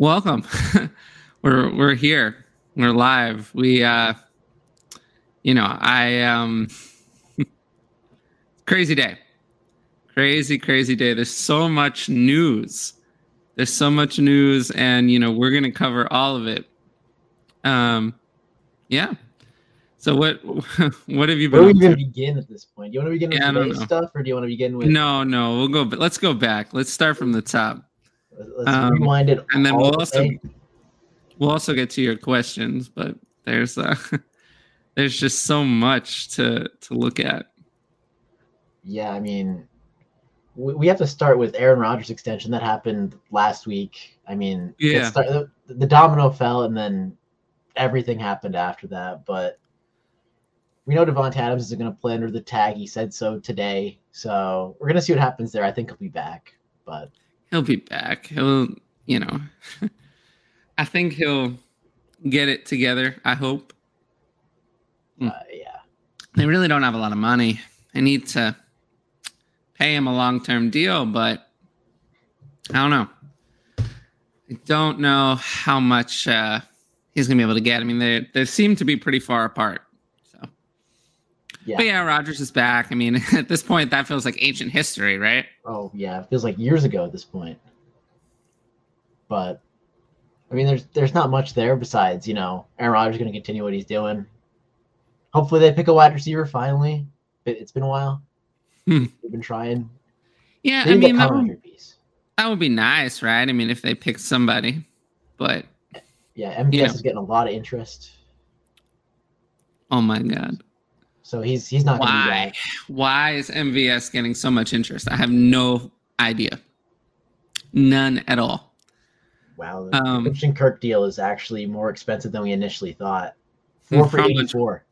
Welcome. we're we're here. We're live. We uh you know, I um crazy day. Crazy crazy day. There's so much news. There's so much news and you know, we're going to cover all of it. Um yeah. So what what have you been Where are we to begin at this point? Do you want to begin with Yeah, stuff, or do you want to begin with? No, no, we'll go but let's go back. Let's start from the top. Let's Um, rewind it. and then we'll the also way. we'll also get to your questions, but there's uh there's just so much to to look at. Yeah, I mean, we, we have to start with Aaron Rodgers extension that happened last week. I mean, Yeah. start- the, the domino fell, and then everything happened after that. But we know Davante Adams isn't going to play under the tag. He said so today. So we're going to see what happens there. I think he'll be back. But He'll be back. He'll, you know, I think he'll get it together. I hope. Hmm. uh, yeah, They really don't have a lot of money. They need to pay him a long term deal, but I don't know. I don't know how much uh, he's gonna be able to get. I mean, they they seem to be pretty far apart. Yeah. but yeah, Rodgers is back. I mean, at this point, that feels like ancient history, right? Oh yeah, it feels like years ago at this point. But I mean, there's there's not much there besides you know Aaron Rodgers is going to continue what he's doing. Hopefully, they pick a wide receiver finally. It, it's been a while. Hmm. They've been trying. Yeah, I mean, that would, that would be nice, right? I mean, if they pick somebody, but Yeah, MVS you know. is getting a lot of interest, oh my god, so he's he's not why? Why is MVS getting so much interest? I have no idea, none at all. Wow, the Um, Christian Kirk deal is actually more expensive than we initially thought. Four for How much? eighty four.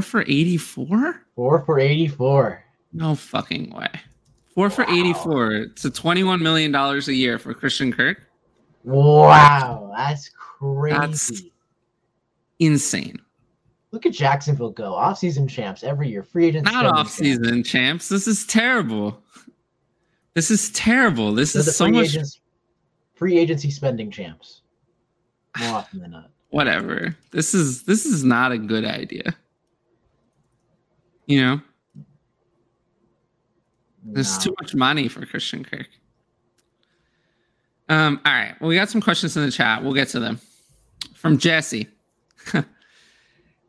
For eighty-four? Four for eighty four. No fucking way. Four for Wow. eighty-four. It's a twenty-one million dollars a year for Christian Kirk. Wow, that's crazy. That's- Insane. Look at Jacksonville go. Off-season champs every year. Free agents. Not off-season champs. This is terrible. This is terrible. This They're is so free much. agents, free agency spending champs. More often than not. Whatever. This is this is not a good idea. You know, there's too much money for Christian Kirk. Um. All right. Well, we got some questions in the chat. We'll get to them. From Jesse.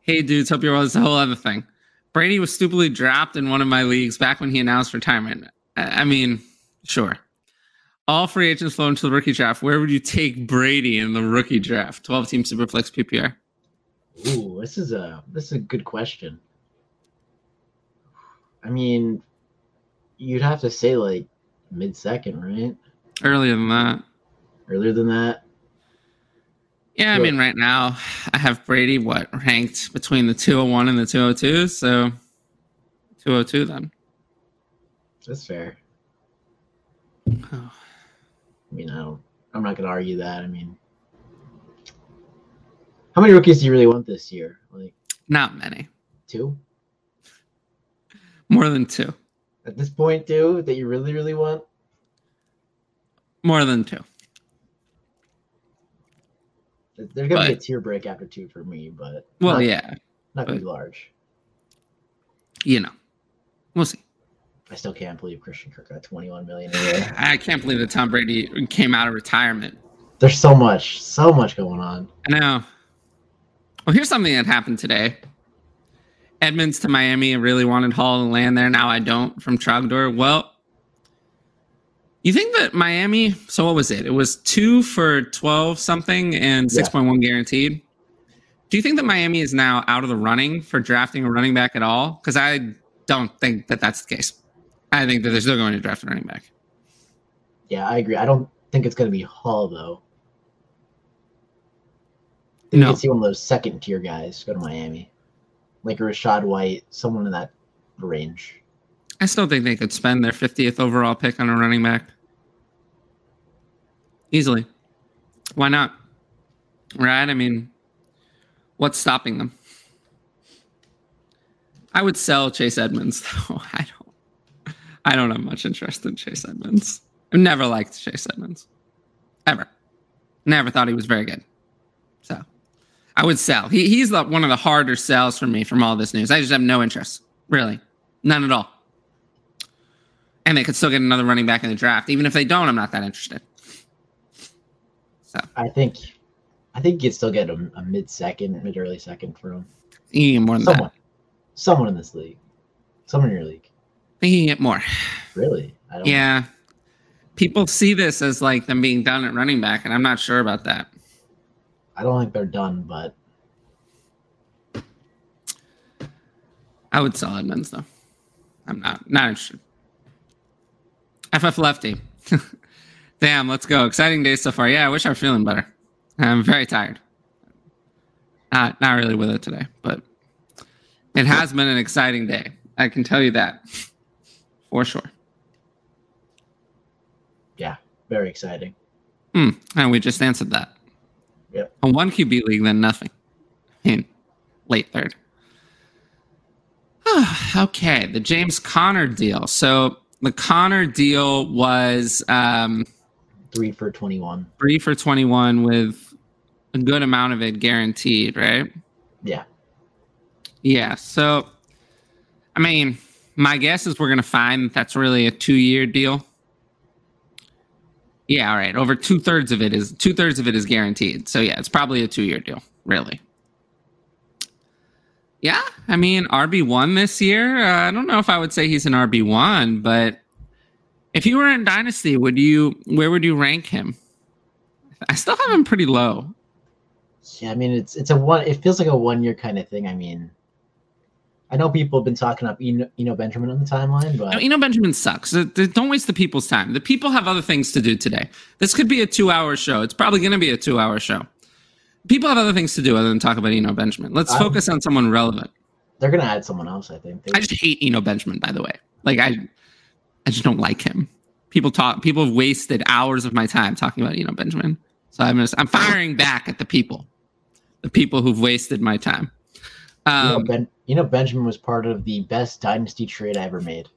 hey, dudes. Hope you're well. It's a whole other thing. Brady was stupidly dropped in one of my leagues back when he announced retirement. I, I mean, sure. All free agents flow into the rookie draft. Where would you take Brady in the rookie draft? 12 team Superflex PPR. Ooh, this is a this is a good question. I mean, you'd have to say like mid second, right? Earlier than that. Earlier than that. Yeah, I mean, right now I have Brady, what, ranked between the 201 and the 202. So 202 then. That's fair. Oh, I mean, I don't. I'm not gonna argue that. I mean, how many rookies do you really want this year? Like not many. two More than two. at this point, two that you really, really want. More than two. There's gonna be a But- tier break after two for me, but Well, not, yeah, not gonna but- be large. you know, we'll see. I still can't believe Christian Kirk got 21 million a year. I can't believe that Tom Brady came out of retirement. There's so much, so much going on. I know. Well, here's something that happened today. Edmonds to Miami. I really wanted Hall to land there. Now I don't from Trogdor. Well, you think that Miami, so what was it? It was two for 12 something and Yeah. 6.1 guaranteed. Do you think that Miami is now out of the running for drafting a running back at all? Because I don't think that that's the case. I think that they're still going to draft a running back. Yeah, I agree. I don't think it's gonna be Hall though. I think No. you can see one of those second tier guys go to Miami, like a Rashad White, someone in that range. I still think they could spend their 50th overall pick on a running back. Easily. Why not? Right? I mean, what's stopping them? I would sell Chase Edmonds, though. I don't I don't have much interest in Chase Edmonds. I've never liked Chase Edmonds. Ever. Never thought he was very good. So I would sell. He, he's the, one of the harder sells for me from all this news. I just have no interest, really, none at all. And they could still get another running back in the draft. Even if they don't, I'm not that interested. So I think, I think you could still get a, a mid second, mid early second for him. you get more than Someone, that. someone in this league, someone in your league. I think you can get more. Really? I don't. Yeah. People see this as like them being done at running back, and I'm not sure about that. I don't think they're done, but I would sell Edmonds though. I'm not not interested. FF Lefty. Damn, let's go. Exciting day so far. Yeah, I wish I were feeling better. I'm very tired. Not not really with it today, but it has been an exciting day. I can tell you that for sure. yeah, very exciting. Hmm, and we just answered that. Yep. A one QB league, then nothing. In late third. okay, the James Conner deal. So the Conner deal was um, Three for twenty-one. three for 21 with a good amount of it guaranteed, right? Yeah, Yeah. So, I mean, my guess is we're going to find that that's really a two year deal. Yeah. All right. Over two thirds of it is two thirds of it is guaranteed. So yeah, it's probably a two year deal, really. Yeah. I mean, RB one this year. Uh, I don't know if I would say he's an RB one, but if you were in Dynasty, would you? Where would you rank him? I still have him pretty low. yeah. I mean, it's it's a one. It feels like a one-year kind of thing. I mean, I know people have been talking up Eno, Eno Benjamin on the timeline, but No, Eno Benjamin sucks. Don't waste the people's time. The people have other things to do today. This could be a two-hour show. It's probably going to be a two-hour show. People have other things to do other than talk about Eno Benjamin. Let's I'm- focus on someone relevant. they're gonna add someone else. I think. They, I just hate Eno Benjamin. By the way, like I, I just don't like him. People talk. People have wasted hours of my time talking about Eno Benjamin. So I'm just I'm firing back at the people, the people who've wasted my time. you, know, Um, ben, you know, Benjamin was part of the best dynasty trade I ever made.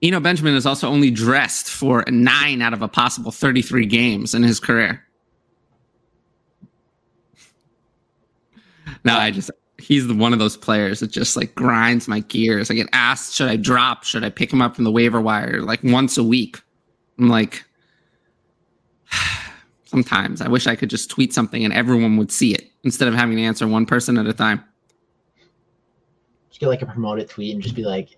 You know Benjamin is also only dressed for nine out of a possible 33 games in his career. No, I just he's the one of those players that just like grinds my gears. I get asked, should I drop? Should I pick him up from the waiver wire like once a week? I'm like, sometimes I wish I could just tweet something and everyone would see it instead of having to answer one person at a time. Just get like a promoted tweet and just be like,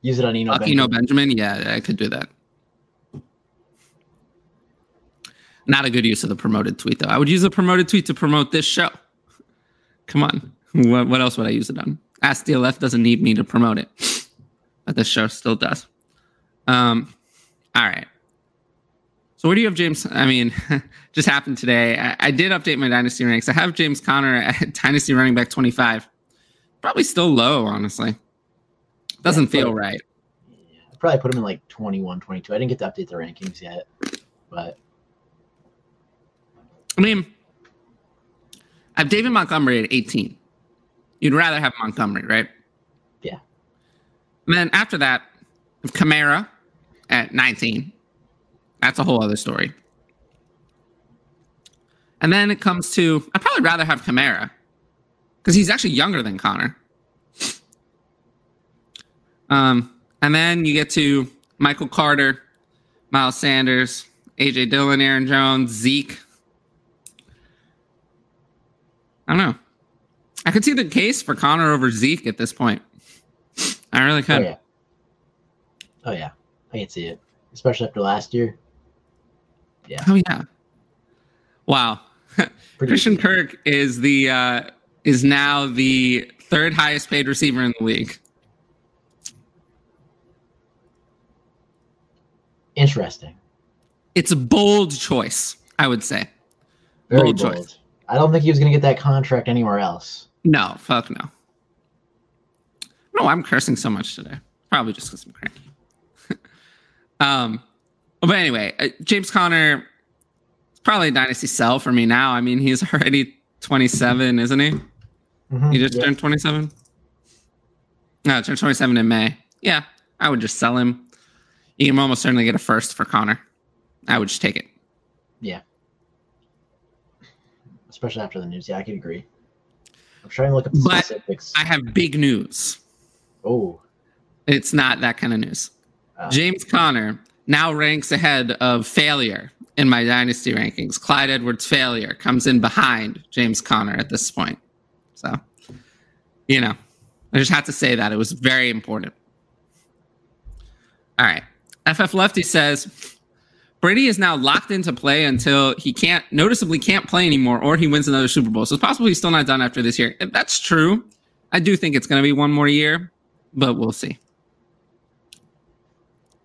use it on Eno. You know Benjamin. Benjamin? Yeah, I could do that. Not a good use of the promoted tweet, though. I would use the promoted tweet to promote this show. Come on. What, what else would I use it on? Ask DLF doesn't need me to promote it, but this show still does. Um, all right. So where do you have James? I mean, just happened today. I, I did update my dynasty ranks. I have James Conner at dynasty running back 25. Probably still low, honestly. Doesn't Yeah, feel but- right. Yeah, I'd probably put him in like 21, 22. I didn't get to update the rankings yet, but I mean, I have David Montgomery at 18. You'd rather have Montgomery, right? Yeah. And then after that, Kamara at 19. That's a whole other story. And then it comes to, I'd probably rather have Kamara because he's actually younger than Conner. Um, and then you get to Michael Carter, Miles Sanders, AJ Dillon, Aaron Jones, Zeke. I don't know. I could see the case for Conner over Zeke at this point. I really oh could. yeah, oh yeah, I can see it, especially after last year. Yeah. Oh yeah. Wow. Christian easy. Kirk is the uh, is now the third highest paid receiver in the league. Interesting. It's a bold choice, I would say. Very Bold bold. choice. I don't think he was going to get that contract anywhere else. No, fuck no. No, I'm cursing so much today. Probably just because I'm cranky. um, but anyway, uh, James Conner is probably a dynasty sell for me now. I mean, he's already 27, isn't he? Mhm, He just yeah. turned 27. No, turned 27 in May. Yeah, I would just sell him. You can almost certainly get a first for Conner. I would just take it. Yeah. especially after the news. Yeah, I can agree. I'm trying to look up the But specifics. I have big news. oh, It's not that kind of news. uh, James Conner now ranks ahead of Helaire in my dynasty rankings. Clyde Edwards Helaire comes in behind James Conner at this point. So, you know, I just had to say that. It was very important. All right. FF Lefty says Brady is now locked into play until he can't noticeably can't play anymore or he wins another Super Bowl. So it's possible he's still not done after this year. If that's true, I do think it's going to be one more year, but we'll see.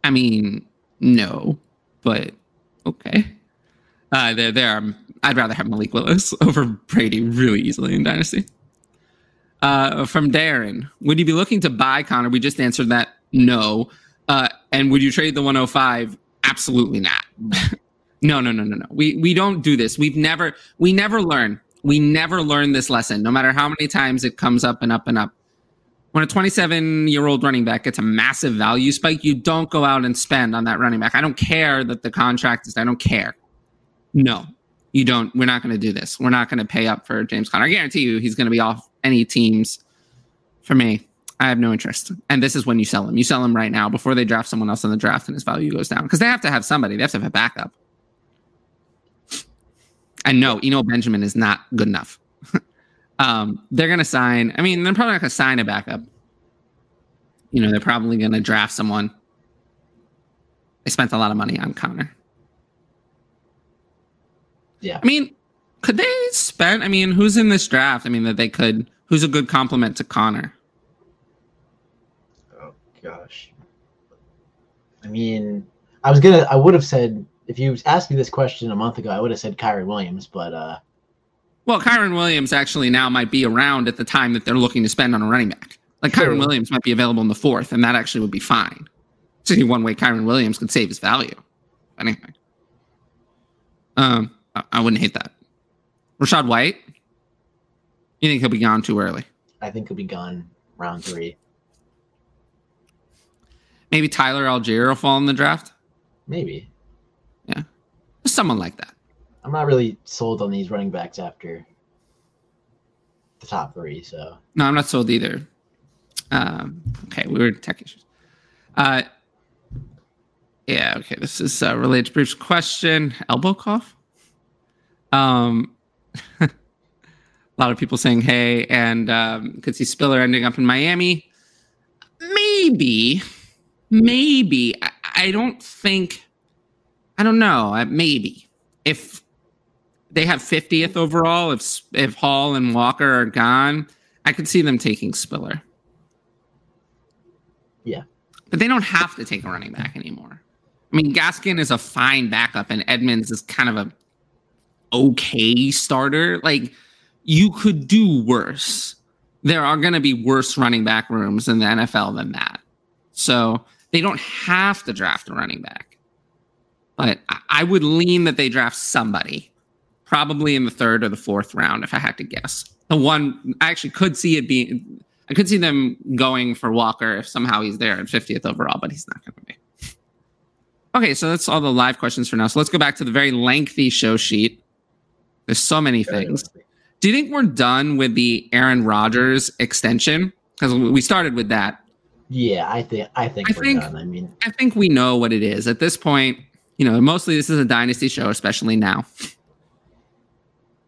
I mean, no, but okay. Uh, there, there are. I'd rather have Malik Willis over Brady really easily in Dynasty. Uh, from Darren, would you be looking to buy Conner? We just answered that no. Uh, and would you trade the 105? Absolutely not. no, no, no, no, no. We we don't do this. We've never we never learn. We never learn this lesson, no matter how many times it comes up and up and up. When a 27 year old running back gets a massive value spike, you don't go out and spend on that running back. I don't care that the contract is, I don't care. No, you don't. We're not going to do this. We're not going to pay up for James Conner. I guarantee you he's going to be off any teams for me. I have no interest. And this is when you sell him. You sell him right now before they draft someone else in the draft and his value goes down because they have to have somebody. They have to have a backup. And no, Eno Benjamin is not good enough. um, they're going to sign. I mean, they're probably not going to sign a backup. You know, they're probably going to draft someone. They spent a lot of money on Conner. yeah. I mean, could they spend? I mean, who's in this draft? I mean, that they could. Who's a good compliment to Conner? Gosh. I mean, I was gonna. I would have said if you asked me this question a month ago, I would have said Kyren Williams, but uh, Well, Kyren Williams actually now might be around at the time that they're looking to spend on a running back. Like True. Kyren Williams might be available in the fourth, and that actually would be fine. See one way Kyren Williams could save his value. Anything. Um, I, I wouldn't hate that. Rashad White. You think he'll be gone too early? I think he'll be gone round three, Maybe Tyler Allgeier will fall in the draft. maybe. Yeah. Someone like that. I'm not really sold on these running backs after the top three. So No, I'm not sold either. Um, okay, we were tech issues. Uh, yeah, okay. This is uh, related to Bruce's question. Elbow cough. Um, a lot of people saying hey, and um, could see Spiller ending up in Miami. Maybe, maybe. I, I don't think. I don't know. Maybe if they have 50th overall, if if Hall and Walker are gone, I could see them taking Spiller. Yeah. But they don't have to take a running back anymore. I mean, Gaskin is a fine backup, and Edmonds is kind of a okay starter. Like, you could do worse. There are going to be worse running back rooms in the NFL than that. So they don't have to draft a running back. But I- would lean that they draft somebody, probably in the third or the fourth round, if I had to guess. The one I actually could see it being, I could see them going for Walker if somehow he's there at 50th overall, but he's not going to be. Okay, so that's all the live questions for now. So let's go back to the very lengthy show sheet. There's so many things. Do you think we're done with the Aaron Rodgers extension? Because we started with that. Yeah, I think I think I think- done. I mean, I think we know what it is at this point. You know, mostly this is a dynasty show, especially now.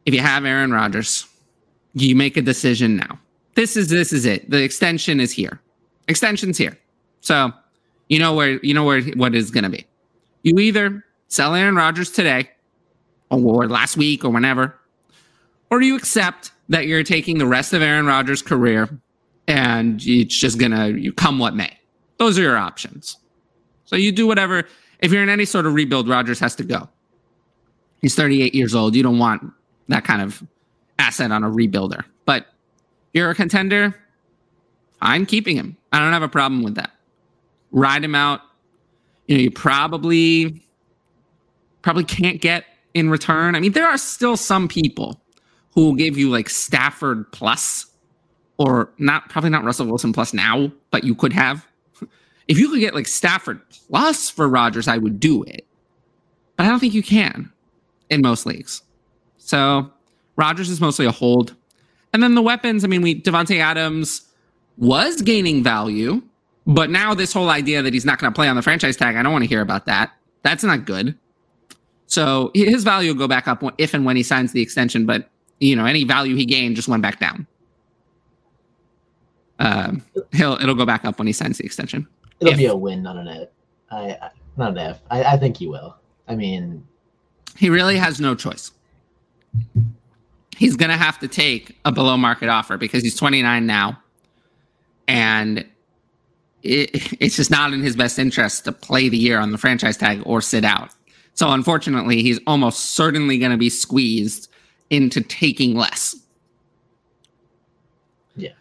If you have Aaron Rodgers, you make a decision now. This is this is it. The extension is here. Extension's here. So you know where you know where what is going to be. You either sell Aaron Rodgers today, or last week, or whenever, or you accept that you're taking the rest of Aaron Rodgers' career and it's just gonna come what may. Those are your options. So you do whatever. If you're in any sort of rebuild, Rodgers has to go. He's 38 years old. You don't want that kind of asset on a rebuilder. But you're a contender, I'm keeping him. I don't have a problem with that. Ride him out. You know, you probably probably can't get in return. I mean, there are still some people who will give you like Stafford plus or not probably not Russell Wilson plus now, but you could have. If you could get like Stafford plus for Rodgers, I would do it. But I don't think you can in most leagues. So Rodgers is mostly a hold. And then the weapons, I mean, we Davante Adams was gaining value, but now this whole idea that he's not going to play on the franchise tag, I don't want to hear about that. That's not good. So his value will go back up if and when he signs the extension, but you know, any value he gained just went back down. Um, he'll it'll go back up when he signs the extension. It'll If. be a win, not an F. I, I not an F. I, I think he will. I mean, He really has no choice. He's going to have to take a below market offer because he's 29 now. And it, it's just not in his best interest to play the year on the franchise tag or sit out. So, unfortunately, he's almost certainly going to be squeezed into taking less. Yeah.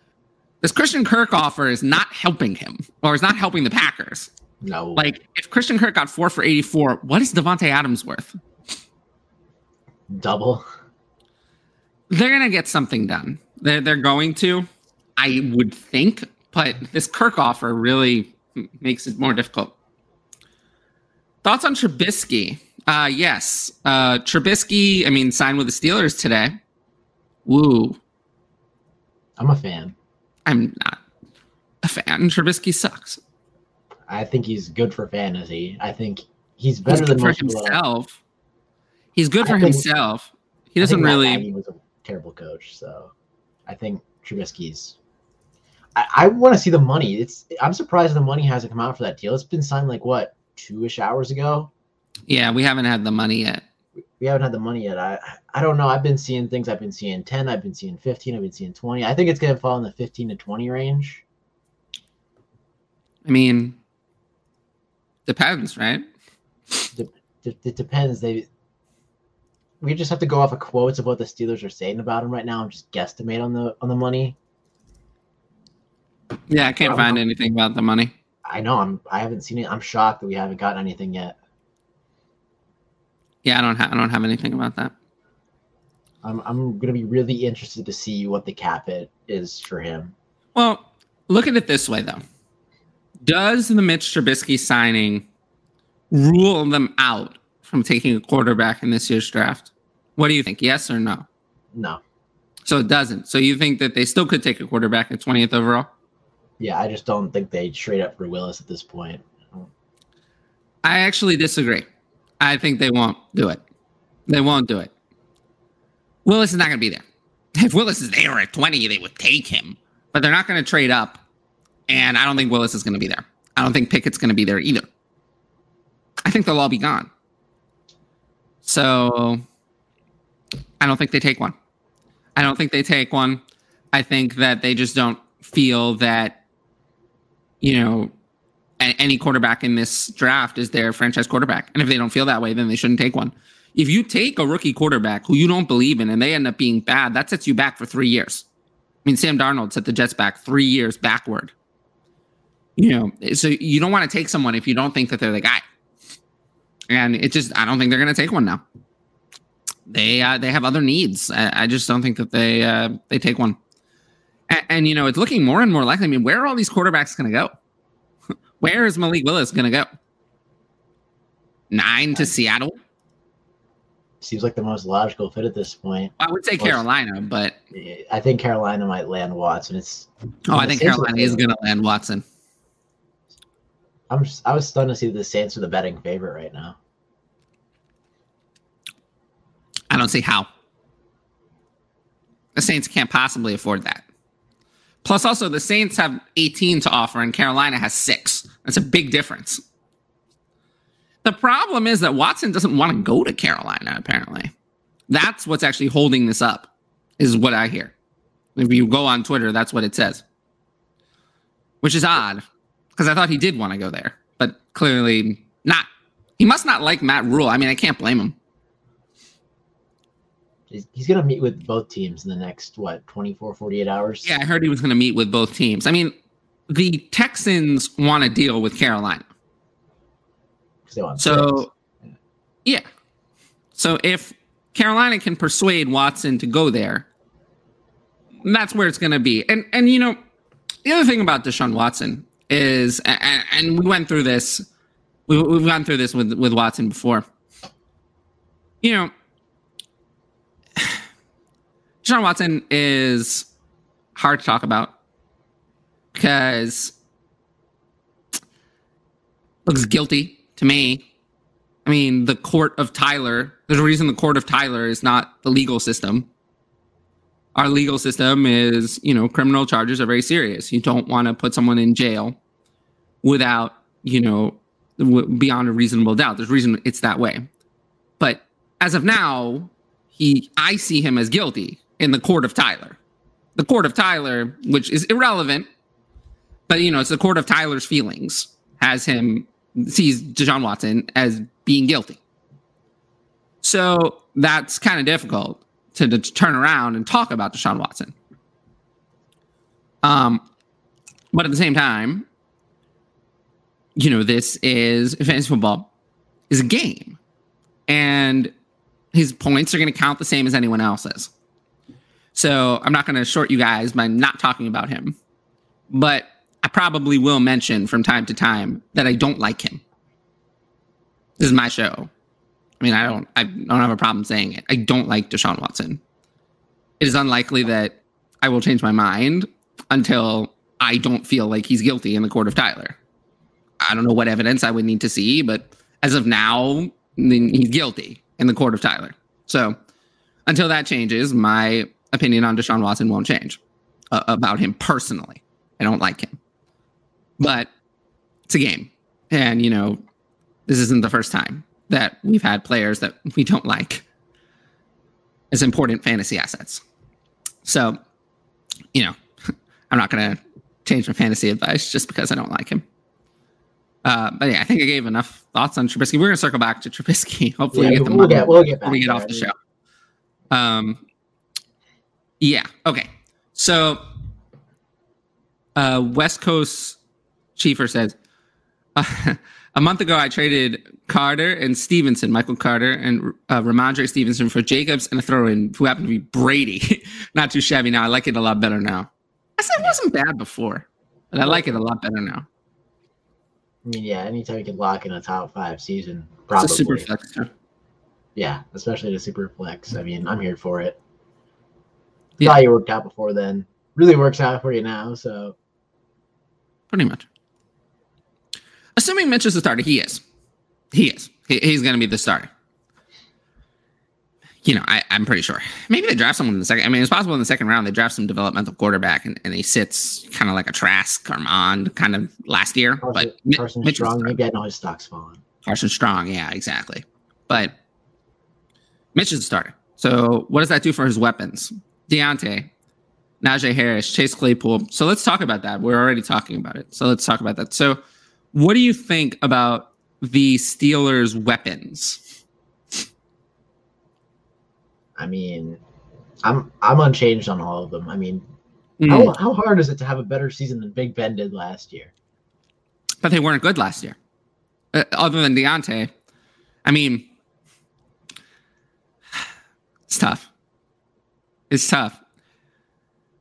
This Christian Kirk offer is not helping him or is not helping the Packers. no. Like, if Christian Kirk got four for 84, what is Davante Adams worth? double. they're gonna get something done. They're they're going to, I would think, but this Kirk offer really makes it more difficult. Thoughts on Trubisky? Uh yes. Uh Trubisky, I mean, signed with the Steelers today. Woo. I'm a fan. I'm not a fan. Trubisky sucks. I think he's good for fantasy. I think he's He's better good than for most people. himself. He's good I for think- himself. He doesn't really He was a terrible coach, so I think Trubisky's. I, I want to see the money. It's. I'm surprised the money hasn't come out for that deal. It's been signed like what two ish hours ago. Yeah, we haven't had the money yet. We haven't had the money yet. I I don't know. I've been seeing things. I've been seeing ten. I've been seeing fifteen. I've been seeing twenty. I think it's gonna fall in the fifteen to twenty range. I mean, depends, right? It, it depends. They. We just have to go off of quotes of what the Steelers are saying about him right now and just guesstimate on the on the money. Yeah, I can't find anything about the money. I know. I'm. I haven't seen it. I'm shocked that we haven't gotten anything yet. Yeah, I don't. Ha- I don't have anything about that. I'm. I'm gonna be really interested to see what the cap it is for him. Well, look at it this way, though. Does the Mitch Trubisky signing rule them out from taking a quarterback in this year's draft? What do you think? Yes or no? No. So it doesn't. So you think that they still could take a quarterback at 20th overall? Yeah, I just don't think they'd trade up for Willis at this point. I actually disagree. I think they won't do it. They won't do it. Willis is not going to be there. If Willis is there at 20, they would take him, but they're not going to trade up. And I don't think Willis is going to be there. I don't think Pickett's going to be there either. I think they'll all be gone. So I don't think they take one. I don't think they take one. I think that they just don't feel that, you know, any quarterback in this draft is their franchise quarterback. And if they don't feel that way, then they shouldn't take one. If you take a rookie quarterback who you don't believe in and they end up being bad, that sets you back for three years. I mean, Sam Darnold set the Jets back three years backward. You know, so you don't want to take someone if you don't think that they're the guy. And it just, I don't think they're going to take one now. They uh, they have other needs. I, I just don't think that they uh, they take one. And, and you know, it's looking more and more likely. I mean, where are all these quarterbacks going to go? Where is Malik Willis going to go? Nine to uh, Seattle. Seems like the most logical fit at this point. I would say Well, Carolina, but I think Carolina might land Watson. It's. oh, I think Saints Carolina is going to land Watson. I'm Just, I was stunned to see the Saints are the betting favorite right now. I don't see how. The Saints can't possibly afford that. Plus, also, the Saints have 18 to offer and Carolina has six. That's a big difference. The problem is that Watson doesn't want to go to Carolina, apparently. That's what's actually holding this up, is what I hear. If you go on Twitter, that's what it says. Which is odd, because I thought he did want to go there, but clearly not. He must not like Matt Rhule. I mean, I can't blame him. He's, he's gonna meet with both teams in the next what 24, 48 hours. Yeah, I heard he was going to meet with both teams. I mean, the Texans want to deal with carolina they want So, six. yeah. So if Carolina can persuade Watson to go there, that's where it's going to be. And and you know, the other thing about Deshaun Watson is, and, and we went through this, we, we've gone through this with with Watson before. You know, Deshaun Watson is hard to talk about because looks guilty to me. I mean, the court of Tyler. There's a reason the court of Tyler is not the legal system. Our legal system is, you know, criminal charges are very serious. You don't want to put someone in jail without, you know, beyond a reasonable doubt. There's reason it's that way. But as of now, he I see him as guilty in the court of Tyler. The court of Tyler, which is irrelevant, but you know, it's the court of Tyler's feelings, has him sees Deshaun Watson as being guilty. So that's kind of difficult to, to turn around and talk about Deshaun Watson. Um, but at the same time, you know, this is fantasy football is a game, and his points are going to count the same as anyone else's. So I'm not going to short you guys by not talking about him, but I probably will mention from time to time that I don't like him. This is my show. I mean, I don't I don't have a problem saying it. I don't like Deshaun Watson. It is unlikely that I will change my mind until I don't feel like he's guilty in the court of Tyler. I don't know what evidence I would need to see, but as of now, he's guilty in the court of Tyler. So until that changes, my opinion on Deshaun Watson won't change uh, about him personally. I don't like him but it's a game. And, you know, this isn't the first time that we've had players that we don't like as important fantasy assets. So, you know, I'm not going to change my fantasy advice just because I don't like him. Uh, but yeah, I think I gave enough thoughts on Trubisky. We're going to circle back to Trubisky. Hopefully, Yeah, we get the we'll money get- we'll get before we get off the show. Um, yeah. Okay. So, uh, West Coast Chiefer says, a month ago I traded Carter and Stevenson, Michael Carter and uh, Rhamondre Stevenson for Jacobs and a throw-in who happened to be Brady. Not too shabby now. I like it a lot better now. I said it wasn't bad before, but I like it a lot better now. I mean, yeah, anytime you can lock in a top five season, It's a super flex too. Yeah, especially the super flex. I mean, I'm here for it. Yeah. Thought you worked out before then. Really works out for you now. So Pretty much. Assuming Mitch is the starter, he is. He is. He, he's going to be the starter. You know, I, I'm pretty sure. Maybe they draft someone in the second. I mean, it's possible in the second round they draft some developmental quarterback and, and he sits kind of like a Trask Armand kind of last year. Carson, but Carson Mitch Strong, maybe I know his stock's falling. Carson Strong, yeah, exactly. But Mitch is the starter. So what does that do for his weapons? Diontae, Najee Harris, Chase Claypool. So let's talk about that. We're already talking about it. So let's talk about that. So what do you think about the Steelers' weapons? I mean, I'm I'm unchanged on all of them. I mean, Mm, how, how hard is it to have a better season than Big Ben did last year? but they weren't good last year. Uh, other than Diontae. I mean, it's tough. It's tough.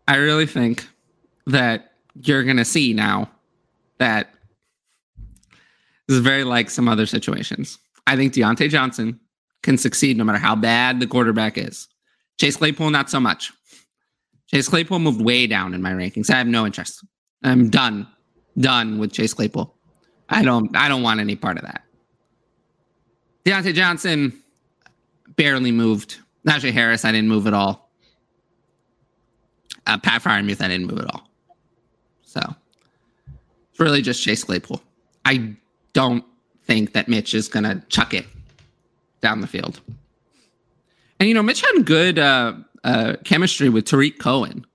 I really think that you're going to see now that this is very like some other situations. I think Diontae Johnson can succeed no matter how bad the quarterback is. Chase Claypool, not so much. Chase Claypool moved way down in my rankings. I have no interest. I'm done, done with Chase Claypool. I don't, I don't want any part of that. Diontae Johnson barely moved. Najee Harris, I didn't move at all. Uh, Pat Freiermuth, I didn't move at all. So it's really just Chase Claypool. I don't think that Mitch is going to chuck it down the field. And, you know, Mitch had good uh, uh, chemistry with Tarik Cohen,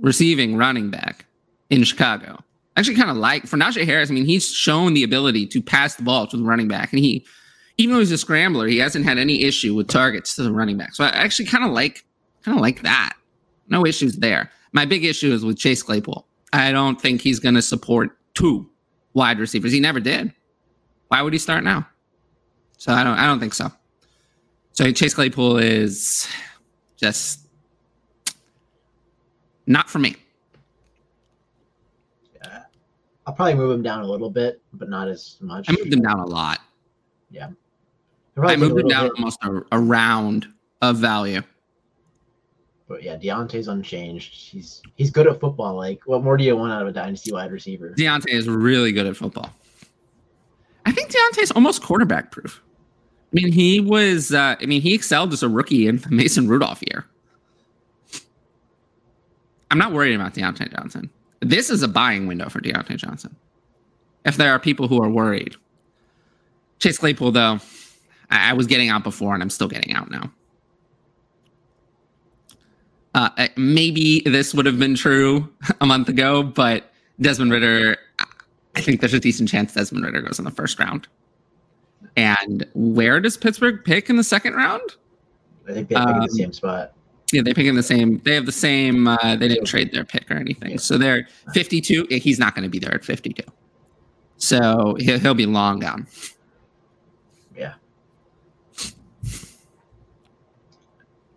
receiving running back in Chicago. Actually, kind of like for Najee Harris, I mean, he's shown the ability to pass the ball to the running back. And he, even though he's a scrambler, he hasn't had any issue with targets to the running back. So I actually kind of like, kind of like that. No issues there. My big issue is with Chase Claypool. I don't think he's going to support two wide receivers. He never did. Why would he start now? So I don't. I don't think so. So Chase Claypool is just not for me. Yeah. I'll probably move him down a little bit, but not as much. I moved him down a lot. I'll I moved him down hit. almost a, a round of value. But yeah, Diontae's unchanged. He's he's good at football. Like, what more do you want out of a dynasty wide receiver? Diontae is really good at football. I think Diontae's almost quarterback proof. I mean, he was. Uh, I mean, he excelled as a rookie in the Mason Rudolph year. I'm not worried about Diontae Johnson. This is a buying window for Diontae Johnson. If there are people who are worried, Chase Claypool, though, I, I was getting out before, and I'm still getting out now. Uh, maybe this would have been true a month ago, but Desmond Ridder, I think there's a decent chance Desmond Ridder goes in the first round. And where does Pittsburgh pick in the second round? I think they pick um, in the same spot. Yeah, they pick in the same. They have the same. Uh, they didn't trade their pick or anything, yeah. so they're 52. He's not going to be there at 52, so he'll, he'll be long gone. Yeah.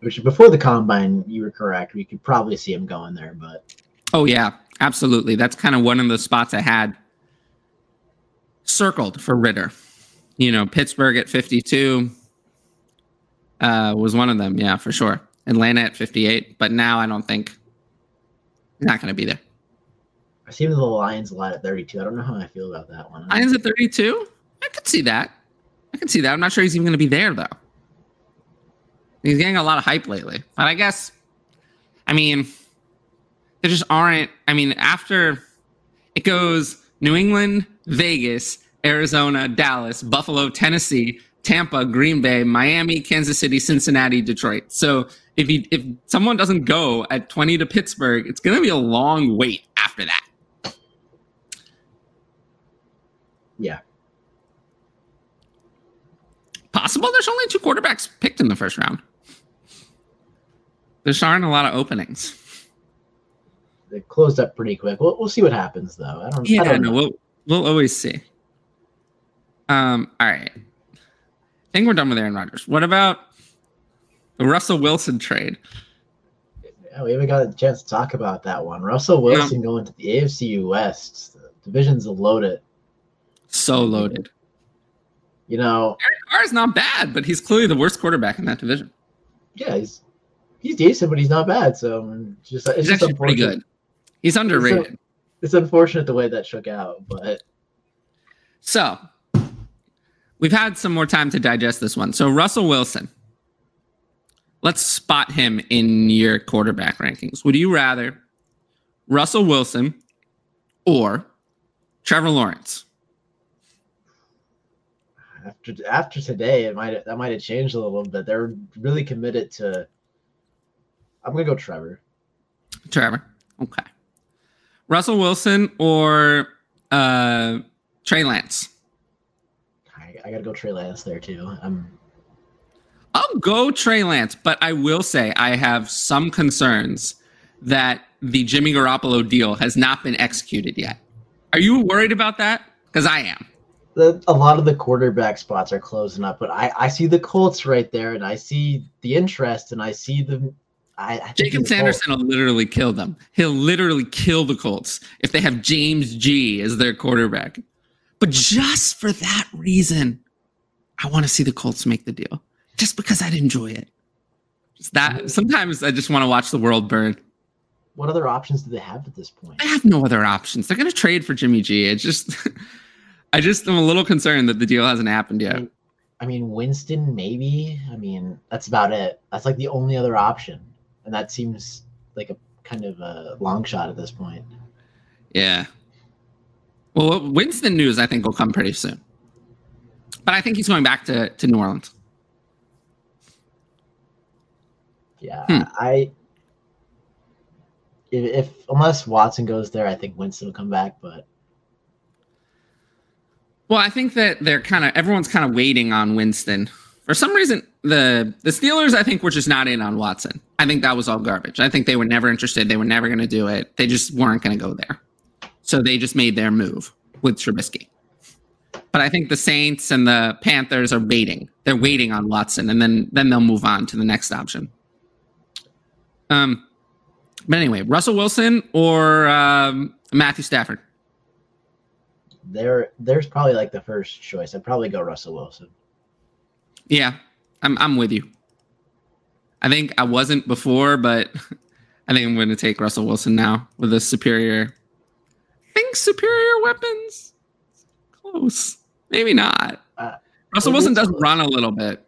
Which before the combine, you were correct. We could probably see him going there, but. Oh yeah, absolutely. That's kind of one of the spots I had circled for Ridder. you know, Pittsburgh at 52 uh, was one of them. Yeah, for sure. Atlanta at 58, but now I don't think not going to be there. I see the Lions a lot at 32. I don't know how I feel about that one. Lions at 32? I could see that. I could see that. I'm not sure he's even going to be there, though. He's getting a lot of hype lately. But I guess, I mean, there just aren't. I mean, after it goes New England, Vegas, Arizona, Dallas, Buffalo, Tennessee, Tampa, Green Bay, Miami, Kansas City, Cincinnati, Detroit. So if you, if someone doesn't go at 20 to Pittsburgh, it's going to be a long wait after that. Yeah. Possible there's only two quarterbacks picked in the first round. There's aren't a lot of openings. They closed up pretty quick. We'll, we'll see what happens though. I don't. Yeah, I don't no, we'll we'll always see. Um, all right. I think we're done with Aaron Rodgers. What about the Russell Wilson trade? Yeah, we haven't got a chance to talk about that one. Russell Wilson yeah. going to the AFC West. The division's loaded. So loaded. You know, is not bad, but he's clearly the worst quarterback in that division. Yeah, he's he's decent, but he's not bad. So it's just it's he's just actually pretty good. He's underrated. It's, it's unfortunate the way that shook out, but so we've had some more time to digest this one. So Russell Wilson, let's spot him in your quarterback rankings. Would you rather Russell Wilson or Trevor Lawrence? After after today, it might that might have changed a little bit. They're really committed to. I'm gonna go Trevor. Trevor, okay. Russell Wilson or uh, Trey Lance? I gotta go Trey Lance there too. I'm. I'll go Trey Lance, but I will say I have some concerns that the Jimmy Garoppolo deal has not been executed yet. Are you worried about that? Because I am. The, a lot of the quarterback spots are closing up, but I, I see the Colts right there, and I see the interest, and I see the. I, I Jacob Sanderson will literally kill them. He'll literally kill the Colts if they have James G as their quarterback. But just for that reason, I want to see the Colts make the deal. Just because I'd enjoy it. Just that sometimes I just want to watch the world burn. What other options do they have at this point? I have no other options. They're going to trade for Jimmy G. It's just, I just am a little concerned that the deal hasn't happened yet. I mean, I mean, Winston, maybe. I mean, that's about it. That's like the only other option, and that seems like a kind of a long shot at this point. Yeah, well, Winston news I think will come pretty soon, but I think he's going back to to New Orleans. Yeah, hmm. I if, if unless Watson goes there, I think Winston will come back. But well, I think that they're kind of everyone's kind of waiting on Winston. For some reason, the the Steelers I think were just not in on Watson. I think that was all garbage. I think they were never interested. They were never going to do it. They just weren't going to go there. So they just made their move with Trubisky. But I think the Saints and the Panthers are waiting. They're waiting on Watson, and then then they'll move on to the next option. Um, but anyway, Russell Wilson or um, Matthew Stafford. There, there's probably like the first choice. I'd probably go Russell Wilson. Yeah, I'm I'm with you. I think I wasn't before, but I think I'm going to take Russell Wilson now with a superior. I think superior weapons. Close, maybe not. Uh, Russell Wilson does run a little bit.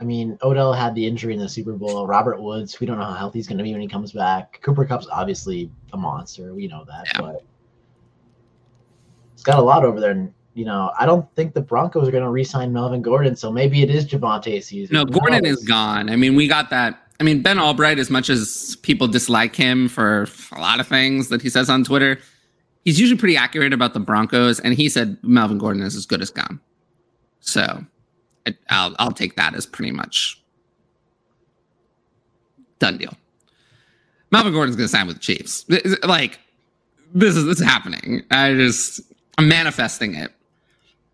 I mean, Odell had the injury in the Super Bowl. Robert Woods, we don't know how healthy he's going to be when he comes back. Cooper Kupp's obviously a monster. We know that, Yeah. but got a lot over there. And you know, I don't think the Broncos are going to re-sign Melvin Gordon, so maybe it is Javonte season. No, Gordon is gone. I mean, we got that. I mean, Ben Albright, as much as people dislike him for a lot of things that he says on Twitter, he's usually pretty accurate about the Broncos. And he said Melvin Gordon is as good as gone. So I, I'll I'll take that as pretty much done deal. Melvin Gordon's going to sign with the Chiefs. Like this is this is happening. I just I'm manifesting it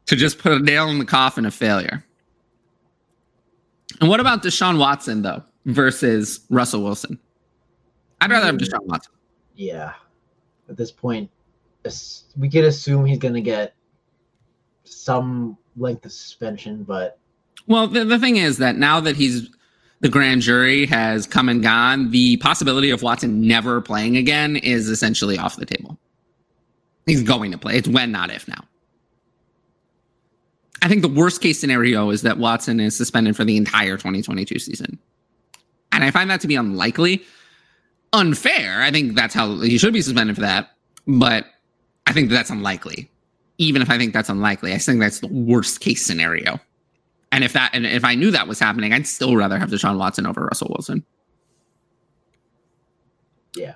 to just put a nail in the coffin of failure. And what about Deshaun Watson though versus Russell Wilson? I'd rather have mm. Deshaun Watson. Yeah, at this point, we could assume he's going to get some length of suspension, but Well, the, the thing is that now that he's the grand jury has come and gone, the possibility of Watson never playing again is essentially off the table. He's going to play. It's when, not if now. I think the worst case scenario is that Watson is suspended for the entire 2022 season. And I find that to be unlikely. Unfair. I think that's how he should be suspended for that. But I think that's unlikely. Even if I think that's unlikely, I think that's the worst case scenario. And if that and if I knew that was happening, I'd still rather have Deshaun Watson over Russell Wilson. Yeah.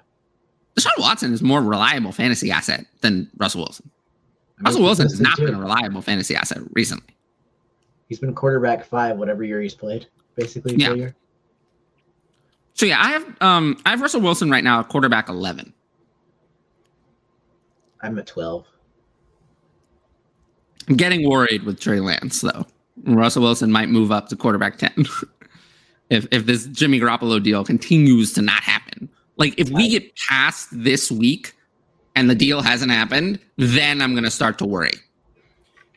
Deshaun Watson is more reliable fantasy asset than Russell Wilson. Russell Wilson has not been a reliable fantasy asset recently. He's been quarterback five whatever year he's played, basically. Yeah. year. So yeah, I have um I have Russell Wilson right now at quarterback eleven. I'm at twelve. I'm getting worried with Trey Lance though. Russell Wilson might move up to quarterback ten if if this Jimmy Garoppolo deal continues to not happen. Like if we get past this week and the deal hasn't happened, then I'm gonna start to worry.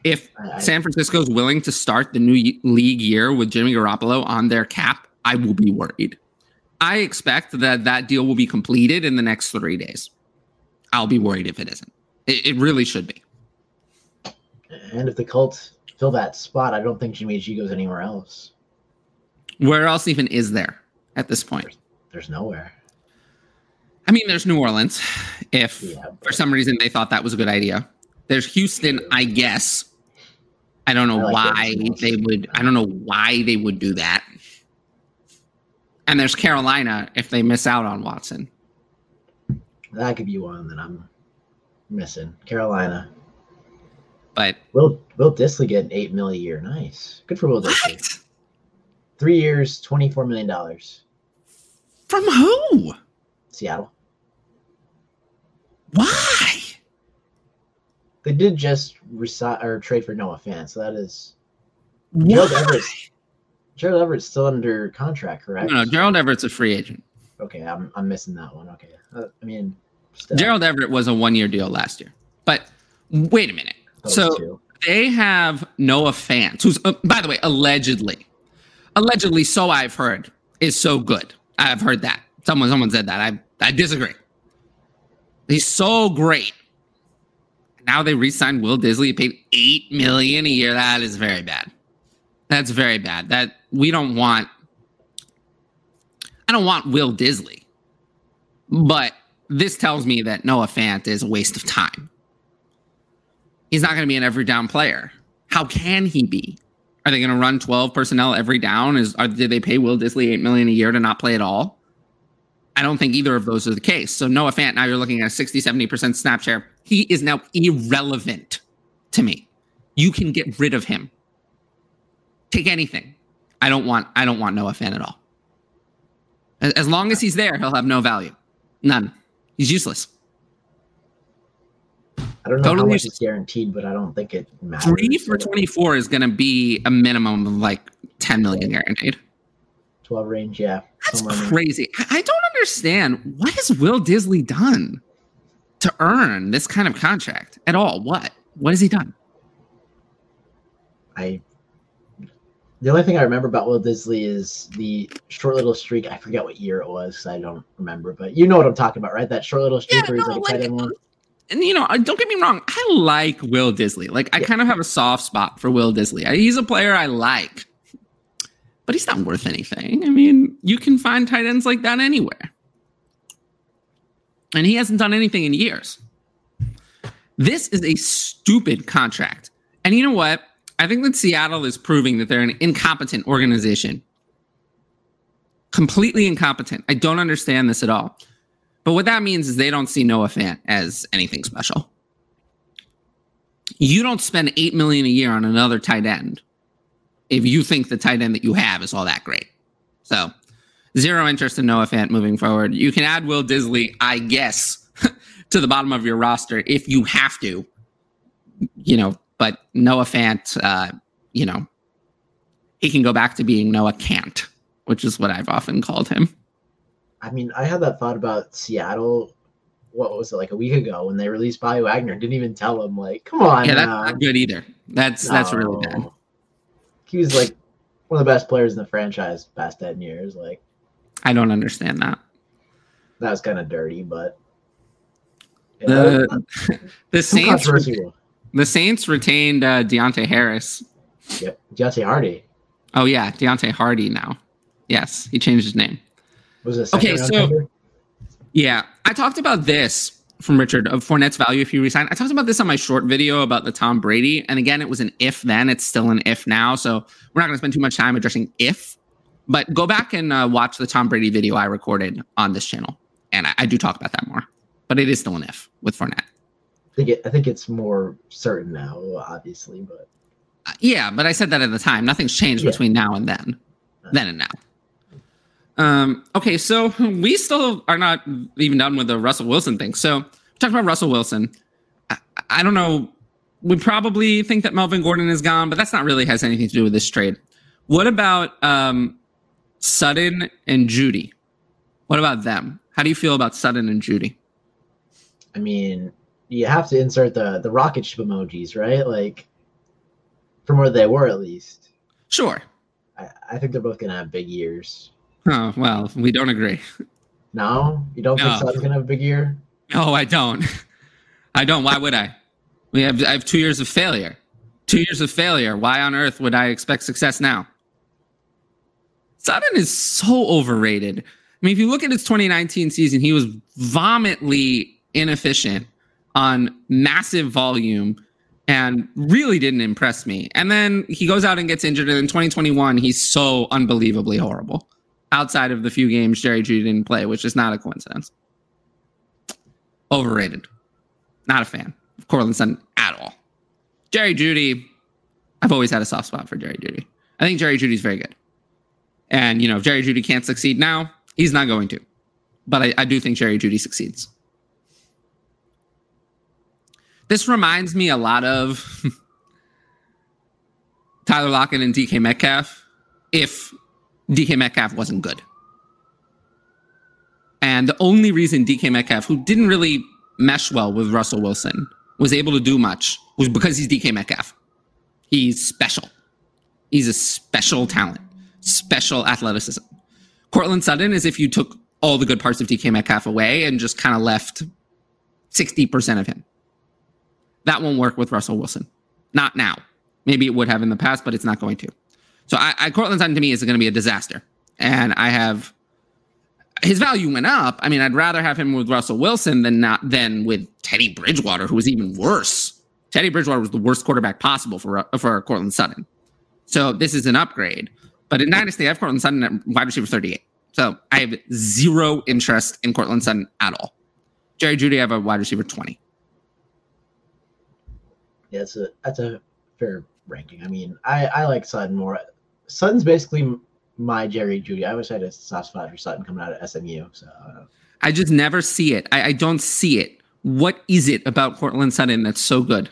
If San Francisco is willing to start the new league year with Jimmy Garoppolo on their cap, I will be worried. I expect that that deal will be completed in the next three days. I'll be worried if it isn't. It, it really should be. And if the Colts fill that spot, I don't think Jimmy G goes anywhere else. Where else even is there at this point? There's nowhere. I mean, there's New Orleans. If Yeah, for some reason they thought that was a good idea, there's Houston. I guess. I don't know I like why they would. I don't know why they would do that. And there's Carolina if they miss out on Watson. that could be one that I'm missing. Carolina. But Will Will Dissly get eight mil a year? Nice. Good for Will Dissly. what? Three years, twenty four million dollars. From who? Seattle. Why? They did just resi- or trade for Noah Fant, so that is Gerald Why? Everett. Gerald Everett's still under contract, correct? No, no, Gerald Everett's a free agent. Okay, I'm I'm missing that one. Okay, uh, I mean, still, Gerald Everett was a one-year deal last year. But wait a minute. those so- two. they have Noah Fant, who's, uh, by the way, allegedly, allegedly, so I've heard, is so good. I've heard that. Someone, someone said that. I, I disagree. He's so great. Now they re-signed Will Dissly, paid eight million a year. That is very bad. That's very bad. That we don't want. I don't want Will Dissly, but this tells me that Noah Fant is a waste of time he's not going to be an every down player. How can he be? Are they going to run 12 personnel every down? Is are, did they pay Will Dissly 8 million a year to not play at all? I don't think either of those are the case. So Noah Fant, now you're looking at a 60, 70% snap share. He is now irrelevant to me. You can get rid of him. Take anything. I don't want I don't want Noah Fant at all. As, long as he's there, he'll have no value. None. He's useless. I don't know totally how much is guaranteed, but I don't think it matters. Three for 24 is going to be a minimum of like 10 million guaranteed. Twelve range, yeah. That's somewhere in there. crazy. I I don't understand. What has Will Dissly done to earn this kind of contract at all? What? What has he done? I The only thing I remember about Will Dissly is the short little streak. I forget what year it was. I don't remember, but you know what I'm talking about, right? That short little streak Yeah, where he's no, like a tight end one. and you know, uh, don't get me wrong, I like Will Dissly. Like, I Yeah. kind of have a soft spot for Will Dissly. I- He's a player I like, but he's not worth anything. I mean, you can find tight ends like that anywhere, and he hasn't done anything in years. This is a stupid contract, and you know what? I think that Seattle is proving that they're an incompetent organization. Completely incompetent. I don't understand this at all. But what that means is they don't see Noah Fant as anything special. You don't spend eight million a year on another tight end if you think the tight end that you have is all that great. So zero interest in Noah Fant moving forward. You can add Will Dissly, I guess, to the bottom of your roster if you have to. You know, but Noah Fant, uh, you know, he can go back to being Noah Can't, which is what I've often called him. I mean, I had that thought about Seattle. What was it like a week ago when they released Bobby Wagner? Didn't even tell him. Like, come on, yeah, that's now. not good either. That's that's really bad. He was like one of the best players in the franchise past ten years. Like I don't understand that. that was kind of dirty, but yeah, The the Saints the Saints retained uh, Deonte Harris. Yep, Deontay Hardy Oh yeah, Deontay Hardy now. Yes, he changed his name. was it. Okay, so-? Yeah, I talked about this from Richard of Fournette's value if he resign. I talked about this on my short video about the Tom Brady, and again, it was an if then. It's still an if now, so we're not going to spend too much time addressing if. But go back and uh, watch the Tom Brady video I recorded on this channel, and I, I do talk about that more. But it is still an if with Fournette. I think it, I think it's more certain now, obviously, but Uh, yeah, but I said that at the time. Nothing's changed Yeah. between now and then, then and now. Um, okay, so we still are not even done with the Russell Wilson thing. So talking about Russell Wilson, I, I don't know. We probably think that Melvin Gordon is gone, but that's not really has anything to do with this trade. What about um, Sutton and Jeudy? What about them? How do you feel about Sutton and Jeudy? I mean, you have to insert the the rocket ship emojis, right? Like from where they were, at least. Sure. I, I think they're both gonna have big years. Oh well, we don't agree. No, you don't No. think Sutton's gonna have a big year? No, I don't. I don't. Why would I? We have I have two years of failure. Two years of failure. Why on earth would I expect success now? Sutton is so overrated. I mean, if you look at his 2019 season, he was vomitly inefficient on massive volume and really didn't impress me. And then he goes out and gets injured. And in 2021, he's so unbelievably horrible. Outside of the few games Jerry Jeudy didn't play, which is not a coincidence. Overrated. Not a fan of Courtland Sutton at all. Jerry Jeudy, I've always had a soft spot for Jerry Jeudy. I think Jerry Jeudy's very good. And, you know, if Jerry Jeudy can't succeed now, he's not going to. But I, I do think Jerry Jeudy succeeds. This reminds me a lot of Tyler Lockett and DK Metcalf if DK Metcalf wasn't good. And the only reason DK Metcalf, who didn't really mesh well with Russell Wilson, was able to do much was because he's DK Metcalf. He's special. He's a special talent, special athleticism. Courtland Sutton is if you took all the good parts of DK Metcalf away and just kind of left 60% of him. That won't work with Russell Wilson. Not now. Maybe it would have in the past, but it's not going to. So I, I Courtland Sutton to me is going to be a disaster. And I have his value went up. I mean, I'd rather have him with Russell Wilson than not than with Teddy Bridgewater, who was even worse. Teddy Bridgewater was the worst quarterback possible for for Courtland Sutton. So this is an upgrade. But in Dynasty, I have Courtland Sutton at wide receiver 38. So I have zero interest in Courtland Sutton at all. Jerry Jeudy, I have a wide receiver 20. Yeah, that's a that's a fair ranking. I mean, I I like Sutton more. Sutton's basically my Jerry Jeudy. I wish I had a soft spot for Sutton coming out of SMU. So I just never see it. I, I don't see it. What is it about Courtland Sutton that's so good?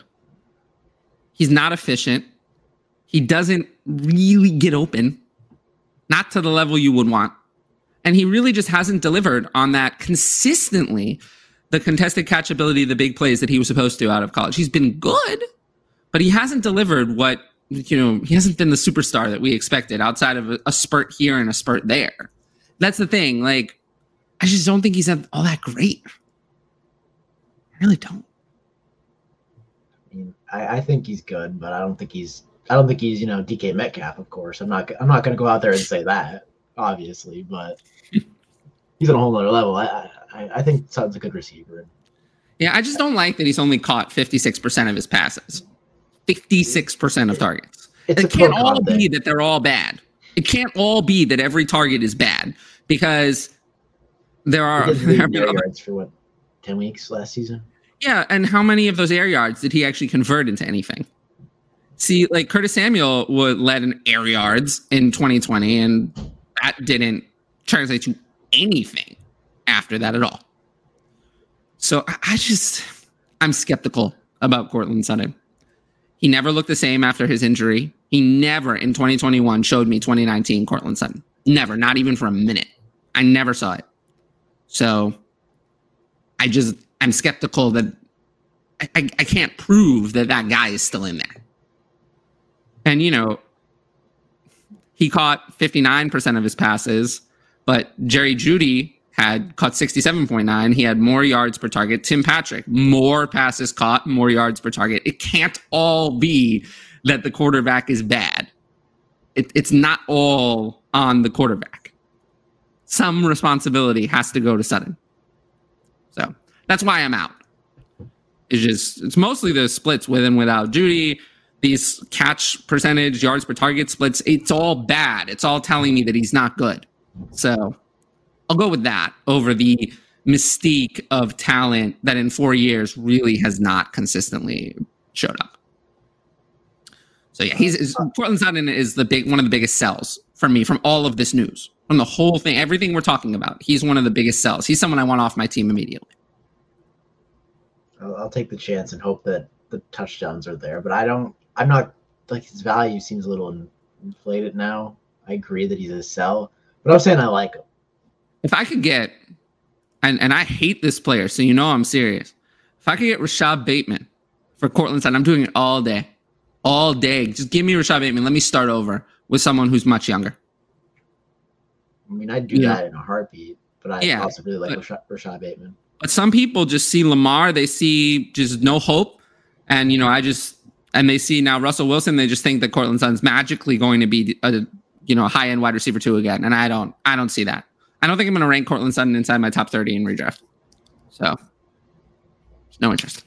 He's not efficient. He doesn't really get open, not to the level you would want. And he really just hasn't delivered on that consistently, the contested catchability, the big plays that he was supposed to out of college. He's been good, but he hasn't delivered what you know, he hasn't been the superstar that we expected outside of a, a spurt here and a spurt there. That's the thing. Like, I just don't think he's all that great. I really don't. I mean, I, I think he's good, but I don't think he's I don't think he's you know DK Metcalf. Of course, I'm not I'm not going to go out there and say that, obviously, but he's on a whole other level. I I, I think Sutton's a good receiver. Yeah, I just don't like that he's only caught 56% of his passes, 56% of targets. It's it can't all be that they're all bad. It can't all be that every target is bad because there are there have been yards for what 10 weeks last season. Yeah, and how many of those air yards did he actually convert into anything? See, like Curtis Samuel would led in air yards in 2020, and that didn't translate to anything after that at all. So I just, I'm skeptical about Courtland Sutton. He never looked the same after his injury. He never in 2021 showed me 2019 Courtland Sutton. Never, not even for a minute. I never saw it. So I just, I'm skeptical that I, I, I can't prove that that guy is still in there. And, you know, he caught 59% of his passes, but Jerry Jeudy had caught 67.9. He had more yards per target. Tim Patrick, more passes caught, more yards per target. It can't all be that the quarterback is bad. It, it's not all on the quarterback. Some responsibility has to go to Sutton. So that's why I'm out. It's just, it's mostly the splits with and without Jeudy these catch percentage, yards per target splits, it's all bad. It's all telling me that he's not good. So I'll go with that over the mystique of talent that in four years really has not consistently showed up. So yeah, he's Courtland Sutton is the big one of the biggest sells for me from all of this news, from the whole thing, everything we're talking about. He's one of the biggest sells. He's someone I want off my team immediately. I'll, I'll take the chance and hope that the touchdowns are there, but I don't. I'm not like his value seems a little inflated now. I agree that he's a sell, but I'm saying I like him. If I could get, and and I hate this player, so you know I'm serious. If I could get Rashod Bateman for Courtland Sutton, I'm doing it all day, all day. Just give me Rashod Bateman. Let me start over with someone who's much younger. I mean, I'd do yeah. that in a heartbeat, but I yeah, also really like but, Rashod Bateman. But some people just see Lamar, they see just no hope, and you know, I just and they see now Russell Wilson, they just think that Courtland Sutton's magically going to be a you know high end wide receiver two again, and I don't I don't see that. I don't think I'm going to rank Courtland Sutton inside my top thirty in redraft. So, no interest.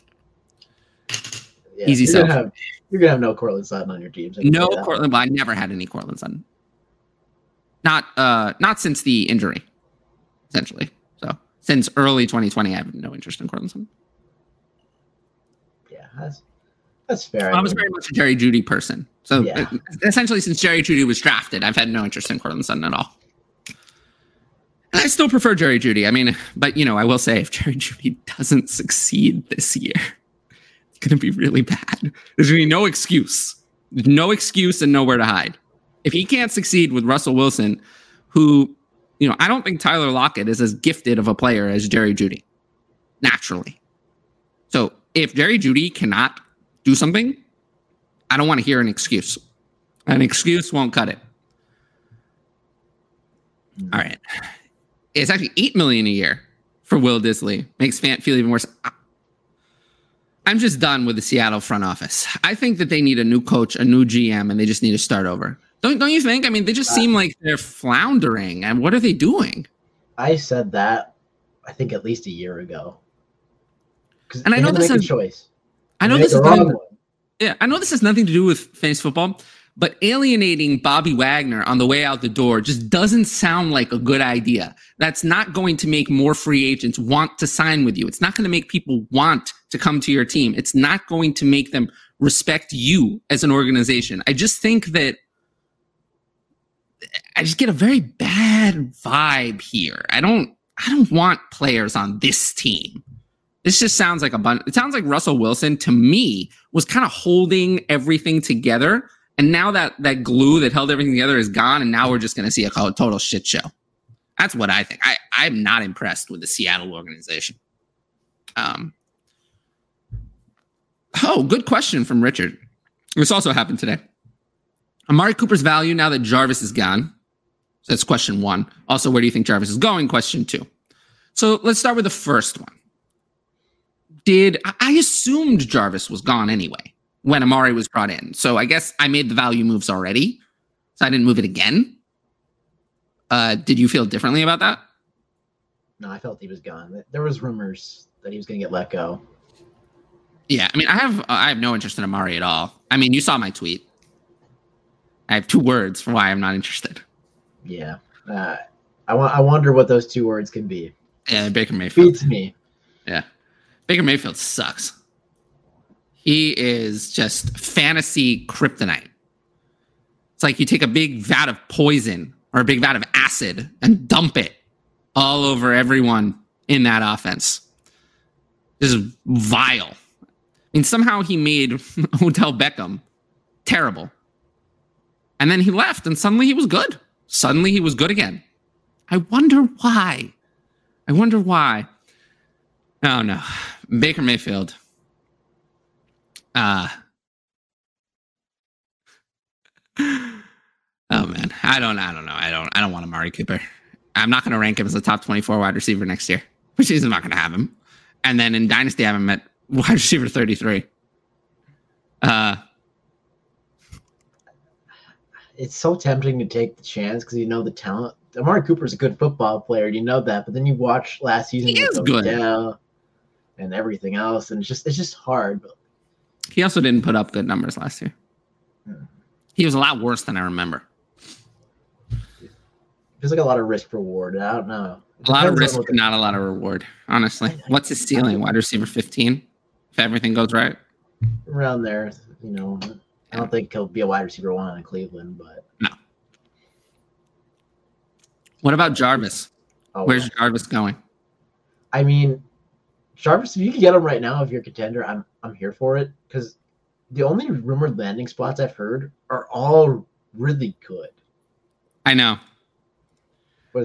Yeah, Easy you're Gonna have, you're gonna have no Courtland Sutton on your teams. No Courtland. Well, I never had any Courtland Sutton. Not uh not since the injury, essentially. So since early 2020, I have no interest in Courtland Sutton. Yeah, that's that's fair. I was very much a Jerry Jeudy person. So yeah. essentially, since Jerry Jeudy was drafted, I've had no interest in Courtland Sutton at all. And I still prefer Jerry Jeudy. I mean, but you know, I will say if Jerry Jeudy doesn't succeed this year, it's going to be really bad. There's going to be no excuse, no excuse, and nowhere to hide. If he can't succeed with Russell Wilson, who, you know, I don't think Tyler Lockett is as gifted of a player as Jerry Jeudy, naturally. So if Jerry Jeudy cannot do something, I don't want to hear an excuse. An excuse won't cut it. All right. It's actually 8 million a year for Will Dissly. Makes Fant feel even worse. I'm just done with the Seattle front office. I think that they need a new coach, a new GM, and they just need to start over. Don't don't you think? I mean, they just seem like they're floundering. And what are they doing? I said that I think at least a year ago. And I know this is a choice. I know this is nothing, yeah, I know this has nothing to do with fantasy football, but alienating Bobby Wagner on the way out the door just doesn't sound like a good idea. That's not going to make more free agents want to sign with you. It's not going to make people want to come to your team. It's not going to make them respect you as an organization. I just think that I just get a very bad vibe here. I don't I don't want players on this team. This just sounds like a bunch. It sounds like Russell Wilson to me was kind of holding everything together. And now that that glue that held everything together is gone, and now we're just going to see a total shit show. That's what I think. I, I'm not impressed with the Seattle organization. Um. Oh, good question from Richard. This also happened today. Amari Cooper's value now that Jarvis is gone. So that's question one. Also, where do you think Jarvis is going? Question two. So let's start with the first one. Did I assumed Jarvis was gone anyway when Amari was brought in? So I guess I made the value moves already. So I didn't move it again. Uh, did you feel differently about that? No, I felt he was gone. There was rumors that he was going to get let go. Yeah, I mean, I have I have no interest in Amari at all. I mean, you saw my tweet. I have two words for why I'm not interested. Yeah, uh, I want. I wonder what those two words can be. Yeah, Baker Mayfield beats me. Yeah, Baker Mayfield sucks. He is just fantasy kryptonite. It's like you take a big vat of poison or a big vat of acid and dump it all over everyone in that offense. This is vile. I mean, somehow he made Odell Beckham terrible. And then he left, and suddenly he was good. Suddenly he was good again. I wonder why. I wonder why. Oh no. Baker Mayfield. Uh Oh man. I don't I don't know. I don't I don't want Amari Cooper. I'm not gonna rank him as a top 24 wide receiver next year, which is not gonna have him. And then in Dynasty I have him at wide receiver 33. Uh it's so tempting to take the chance because you know the talent. Amari Cooper's a good football player, you know that. But then you watch last season he is good. and everything else, and it's just it's just hard. But he also didn't put up good numbers last year. He was a lot worse than I remember. Feels like a lot of risk reward. I don't know. A lot of risk, but not a lot of reward. Honestly, what's his ceiling? Wide receiver fifteen, if everything goes right. Around there, you know. I don't think he'll be a wide receiver one in Cleveland, but no. What about Jarvis? Oh, Where's yeah. Jarvis going? I mean, Jarvis, if you can get him right now, if you're a contender, I'm I'm here for it because the only rumored landing spots I've heard are all really good. I know.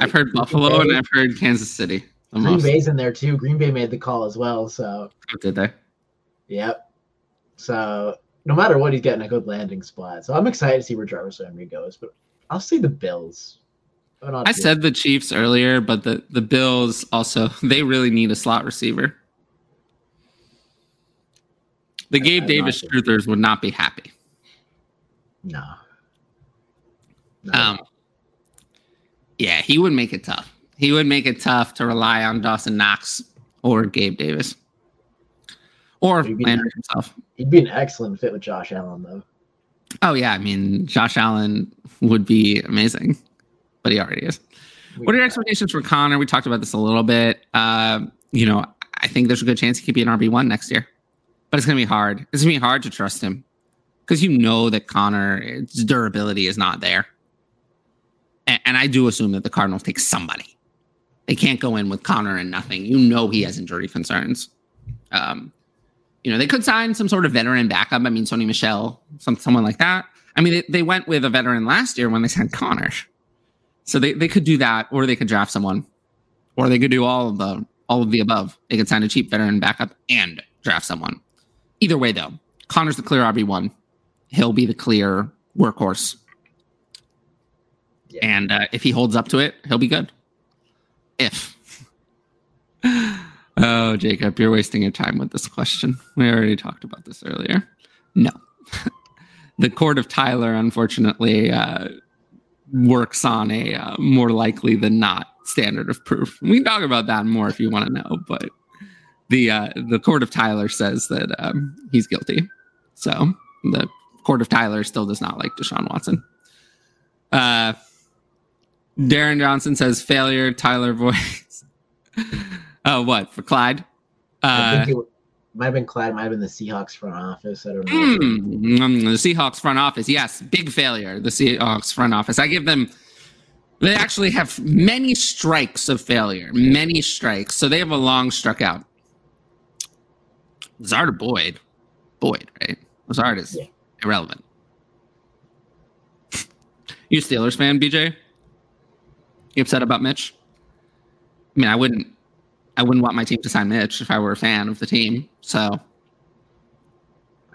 I've heard Green Buffalo Bay. and I've heard Kansas City. Green most. Bay's in there too. Green Bay made the call as well. So oh, did they? Yep. So no matter what, he's getting a good landing spot. So I'm excited to see where Jarvis Landry goes. But I'll see the Bills. I said the Chiefs earlier, but the, the Bills also they really need a slot receiver. The Gabe Davis truthers would not be happy. No. no. Um yeah, he would make it tough. He would make it tough to rely on Dawson Knox or Gabe Davis. Or Landry himself. He'd be an excellent fit with Josh Allen, though. Oh yeah, I mean Josh Allen would be amazing, but he already is. We what are your expectations for Conner? We talked about this a little bit. Uh, you know, I think there's a good chance he could be an RB one next year, but it's gonna be hard. It's gonna be hard to trust him because you know that Conner's durability is not there, and, and I do assume that the Cardinals take somebody. They can't go in with Conner and nothing. You know he has injury concerns. Um, you know, they could sign some sort of veteran backup. I mean, Sony Michel, some someone like that. I mean, they, they went with a veteran last year when they signed Conner. So they, they could do that, or they could draft someone, or they could do all of the all of the above. They could sign a cheap veteran backup and draft someone. Either way, though, Conner's the clear RB one. He'll be the clear workhorse, yeah. and uh, if he holds up to it, he'll be good. If Oh, Jacob, you're wasting your time with this question. We already talked about this earlier. No. the court of Tyler, unfortunately, uh, works on a uh, more likely than not standard of proof. We can talk about that more if you want to know, but the uh, the court of Tyler says that um, he's guilty. So the court of Tyler still does not like Deshaun Watson. Uh, Darren Johnson says failure. Tyler voice. Oh, what for Clyde? Uh, I think it might have been Clyde. Might have been the Seahawks front office. I don't know. Mm, the Seahawks front office. Yes, big failure. The Seahawks front office. I give them. They actually have many strikes of failure. Many strikes. So they have a long struck out. Lazard or Boyd? Boyd, right? Lazard is yeah. irrelevant. you Steelers fan, BJ? You upset about Mitch? I mean, I wouldn't I wouldn't want my team to sign Mitch if I were a fan of the team. So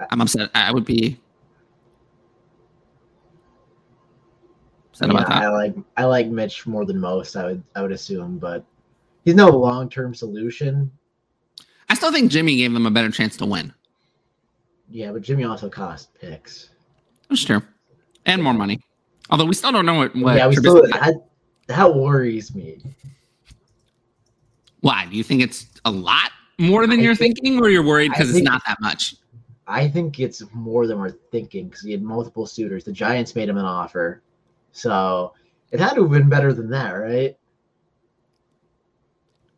I'm upset. I would be. said about that. I like I like Mitch more than most. I would I would assume, but he's no long term solution. I still think Jimmy gave them a better chance to win. Yeah, but Jimmy also cost picks. That's true, and more money. Although we still don't know what. what yeah, we Trubisky still. I, that worries me. Why do you think it's a lot more than I you're think- thinking, or you're worried because it's not that much? I think it's more than we're thinking because he had multiple suitors. The Giants made him an offer, so it had to have been better than that, right?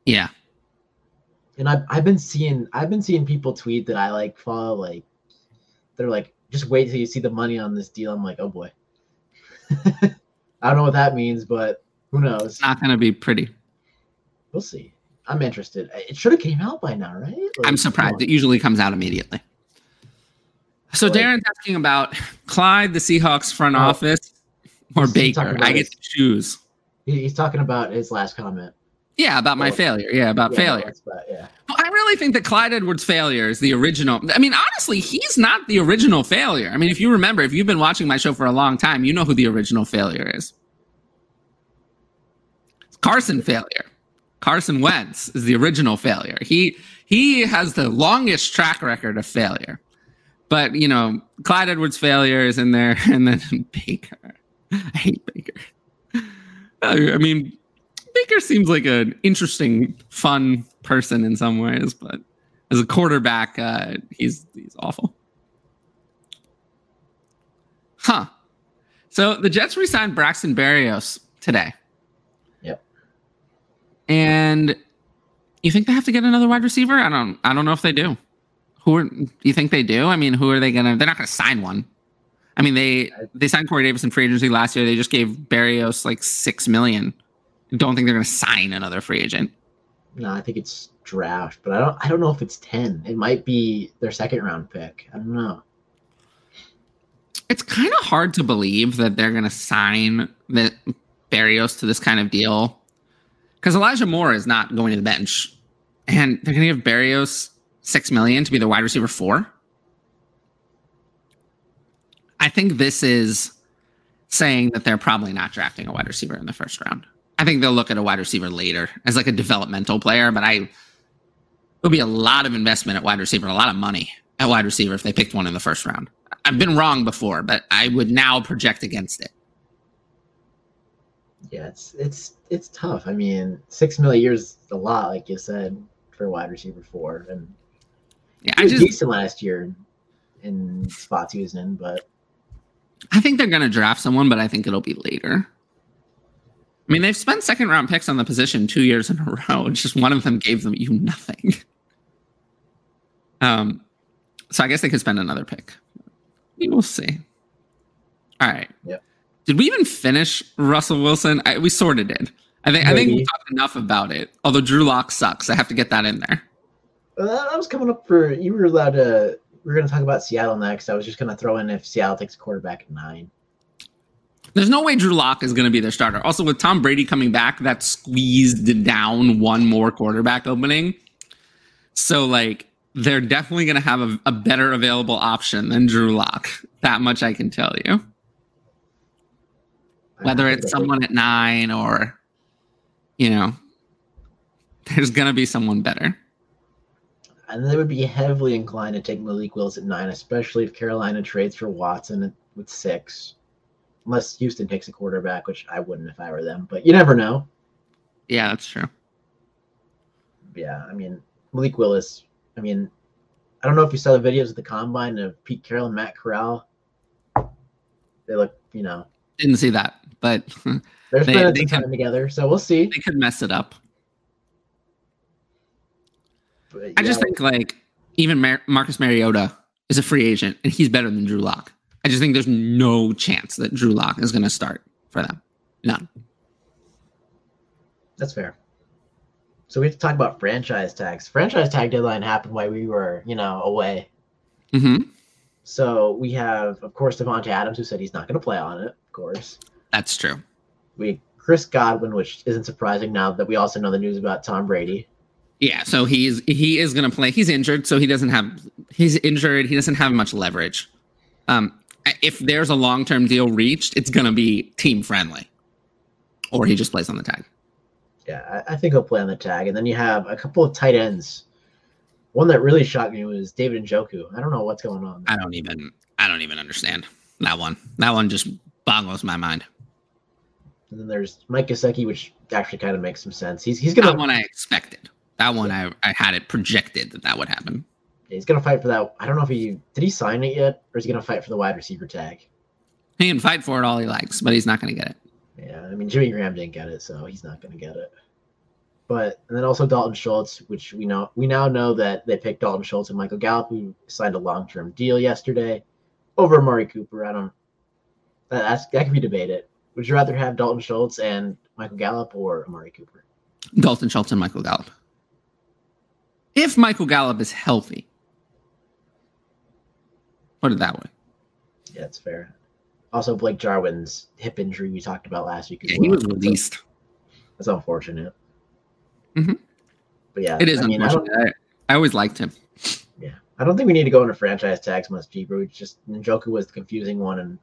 Yeah, And I've I've been seeing I've been seeing people tweet that I like follow like they're like just wait till you see the money on this deal. I'm like, oh boy. I don't know what that means, but who knows? it's not going to be pretty. We'll see. I'm interested. It should have came out by now, right? Like, I'm surprised. It usually comes out immediately. So Like- Darren's asking about Clyde, the Seahawks front Oh. office, or Baker. I get to choose. He's talking about his last comment. Yeah, about my failure. Yeah, about Yeah, failure. about- yeah. Well, I really think that Clyde Edwards' failure is the original. I mean, honestly, he's not the original failure. I mean, if you remember, if you've been watching my show for a long time, you know who the original failure is. It's Carson failure. Carson Wentz is the original failure. He he has the longest track record of failure. But you know, Clyde Edwards' failure is in there, and then Baker. I hate Baker. I mean, Baker seems like an interesting, fun person in some ways, but as a quarterback, uh, he's he's awful. Huh. So the Jets re-signed Braxton Berrios today. Yep. And you think they have to get another wide receiver? I don't. I don't know if they do. Who are, do you think they do? I mean, who are they gonna? They're not gonna sign one. I mean, they they signed Corey Davis in free agency last year. They just gave Berrios like six million. Don't think they're gonna sign another free agent. No, I think it's draft, but I don't I don't know if it's ten. It might be their second round pick. I don't know. It's kind of hard to believe that they're gonna sign the Berrios to this kind of deal because Elijah Moore is not going to the bench, and they're gonna give Berrios six million to be the wide receiver four. I think this is saying that they're probably not drafting a wide receiver in the first round. I think they'll look at a wide receiver later as like a developmental player, but I it'll be a lot of investment at wide receiver, a lot of money at wide receiver if they picked one in the first round. I've been wrong before, but I would now project against it. Yeah, it's it's it's tough. I mean, six million years is a lot, like you said, for wide receiver four. And Yeah, I was just decent last year in spots he was in, but I think they're going to draft someone, but I think it'll be later. I mean, they've spent second round picks on the position two years in a row. and Just one of them gave them you nothing. Um, so I guess they could spend another pick. We will see. All right. Yep. Did we even finish Russell Wilson? I, we sort of did. I think I think we talked enough about it. Although Drew Lock sucks, I have to get that in there. uh, that was coming up for you were allowed to. We are going to talk about Seattle next. I was just going to throw in if Seattle takes a quarterback at nine. There's no way Drew Lock is going to be their starter. Also, with Tom Brady coming back, that squeezed down one more quarterback opening. So, like, they're definitely going to have a, a better available option than Drew Lock. That much I can tell you. Whether it's someone at nine or, you know, there's going to be someone better. And they would be heavily inclined to take Malik Willis at nine, especially if Carolina trades for Watson with six. Unless Houston takes a quarterback, which I wouldn't if I were them. But you never know. Yeah, that's true. Yeah, I mean Malik Willis. I mean, I don't know if you saw the videos of the combine of Pete Carroll and Matt Corral. They look, you know, Didn't see that, but they're They- spending they some can- time together, so we'll see. they could mess it up. But, I just think like even Mar- Marcus Mariota is a free agent and he's better than Drew Lock. I just think there's no chance that Drew Lock is going to start for them. None. that's fair. So we have to talk about franchise tags. Franchise tag deadline happened while we were, you know, away. hmm So we have, of course, Davante Adams, who said he's not going to play on it. Of course, That's true. we Chris Godwin, which isn't surprising now that we also know the news about Tom Brady. Yeah, so he's he is going to play. He's injured, so he doesn't have he's injured. He doesn't have much leverage. Um, if there's a long term deal reached, it's going to be team friendly, or he just plays on the tag. Yeah, I, I think he'll play on the tag, and then you have a couple of tight ends. One that really shocked me was David Njoku. I don't know what's going on. I don't even. I don't even understand that one. That one just boggles my mind. And then there's Mike Gesicki, which actually kind of makes some sense. He's he's gonna That one I expected. That one I, I had it projected that that would happen. He's gonna fight for that. I don't know if he did he sign it yet, or is he gonna fight for the wide receiver tag? He can fight for it all he likes, but he's not going to get it. Yeah, I mean Jimmy Graham didn't get it, so he's not gonna get it. But and then also Dalton Schultz, which we know we now know that they picked Dalton Schultz and Michael Gallup, who signed a long term deal yesterday over Amari Cooper. I don't that that's, that can be debated. Would you rather have Dalton Schultz and Michael Gallup or Amari Cooper? Dalton Schultz and Michael Gallup. If Michael Gallup is healthy, put it that way. Yeah, it's fair. Also, Blake Jarwin's hip injury we talked about last week. Yeah, he was released. That's unfortunate. Mm-hmm. But yeah, It is I mean, unfortunate. I, I always liked him. yeah, I don't think we need to go into franchise tags much deeper. It's just Njoku was the confusing one, and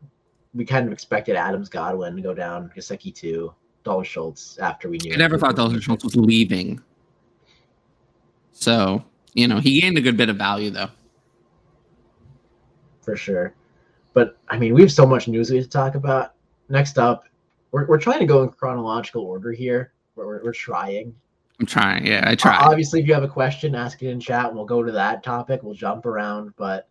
we kind of expected Adams Godwin to go down, Gesicki too, Dalton Schultz after we knew. I never thought Dalton Schultz was leaving. So, you know, he gained a good bit of value though. For sure. But I mean, we have so much news we have to talk about. Next up, we're, we're trying to go in chronological order here. We're, we're, we're trying. I'm trying. Yeah, I try. Obviously, if you have a question, ask it in chat, and we'll go to that topic. We'll jump around. But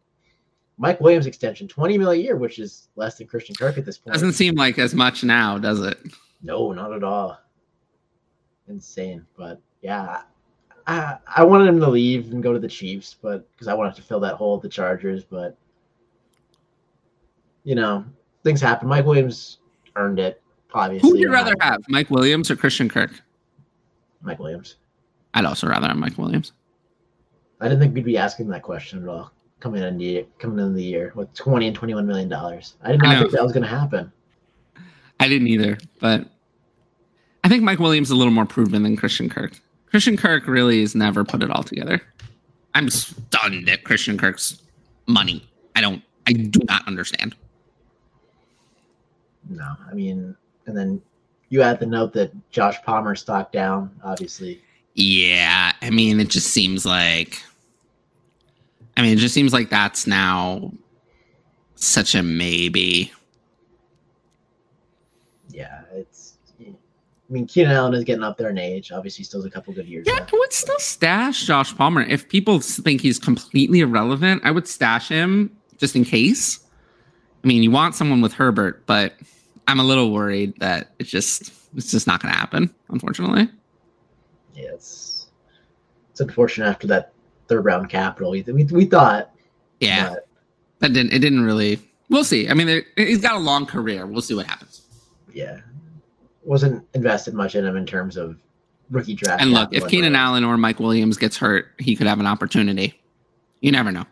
Mike Williams extension, 20 mil a year, which is less than Christian Kirk at this point. Doesn't seem like as much now, does it? No, not at all. Insane. But yeah, I, I wanted him to leave and go to the Chiefs, but because I wanted to fill that hole at the Chargers. But you know, things happen. Mike Williams earned it. Obviously, Who would you rather have, Mike Williams or Christian Kirk? Mike Williams. I'd also rather have Mike Williams. I didn't think we'd be asking that question at all coming in the coming in the year with 20 and 21 million dollars. I did I not know. think that was going to happen. I didn't either, but I think Mike Williams is a little more proven than Christian Kirk. Christian Kirk really has never put it all together. I'm stunned at Christian Kirk's money. I don't. I do not understand. No, I mean, and then you add the note that Josh Palmer stock down. Obviously, Yeah, I mean, it just seems like. I mean, it just seems like that's now such a maybe. yeah, it's. I mean, Keenan Allen is getting up there in age. Obviously, still has a couple good years. Yeah, left. I would still stash Josh Palmer. If people think he's completely irrelevant, I would stash him just in case. I mean, you want someone with Herbert, but I'm a little worried that it's just it's just not going to happen, unfortunately. Yeah, it's it's unfortunate after that third round capital. We we, we thought, Yeah, but, that didn't it didn't really. We'll see. I mean, he's got a long career. We'll see what happens. yeah, wasn't invested much in him in terms of rookie draft. And look, if Keenan. Allen or Mike Williams gets hurt, he could have an opportunity. You never know.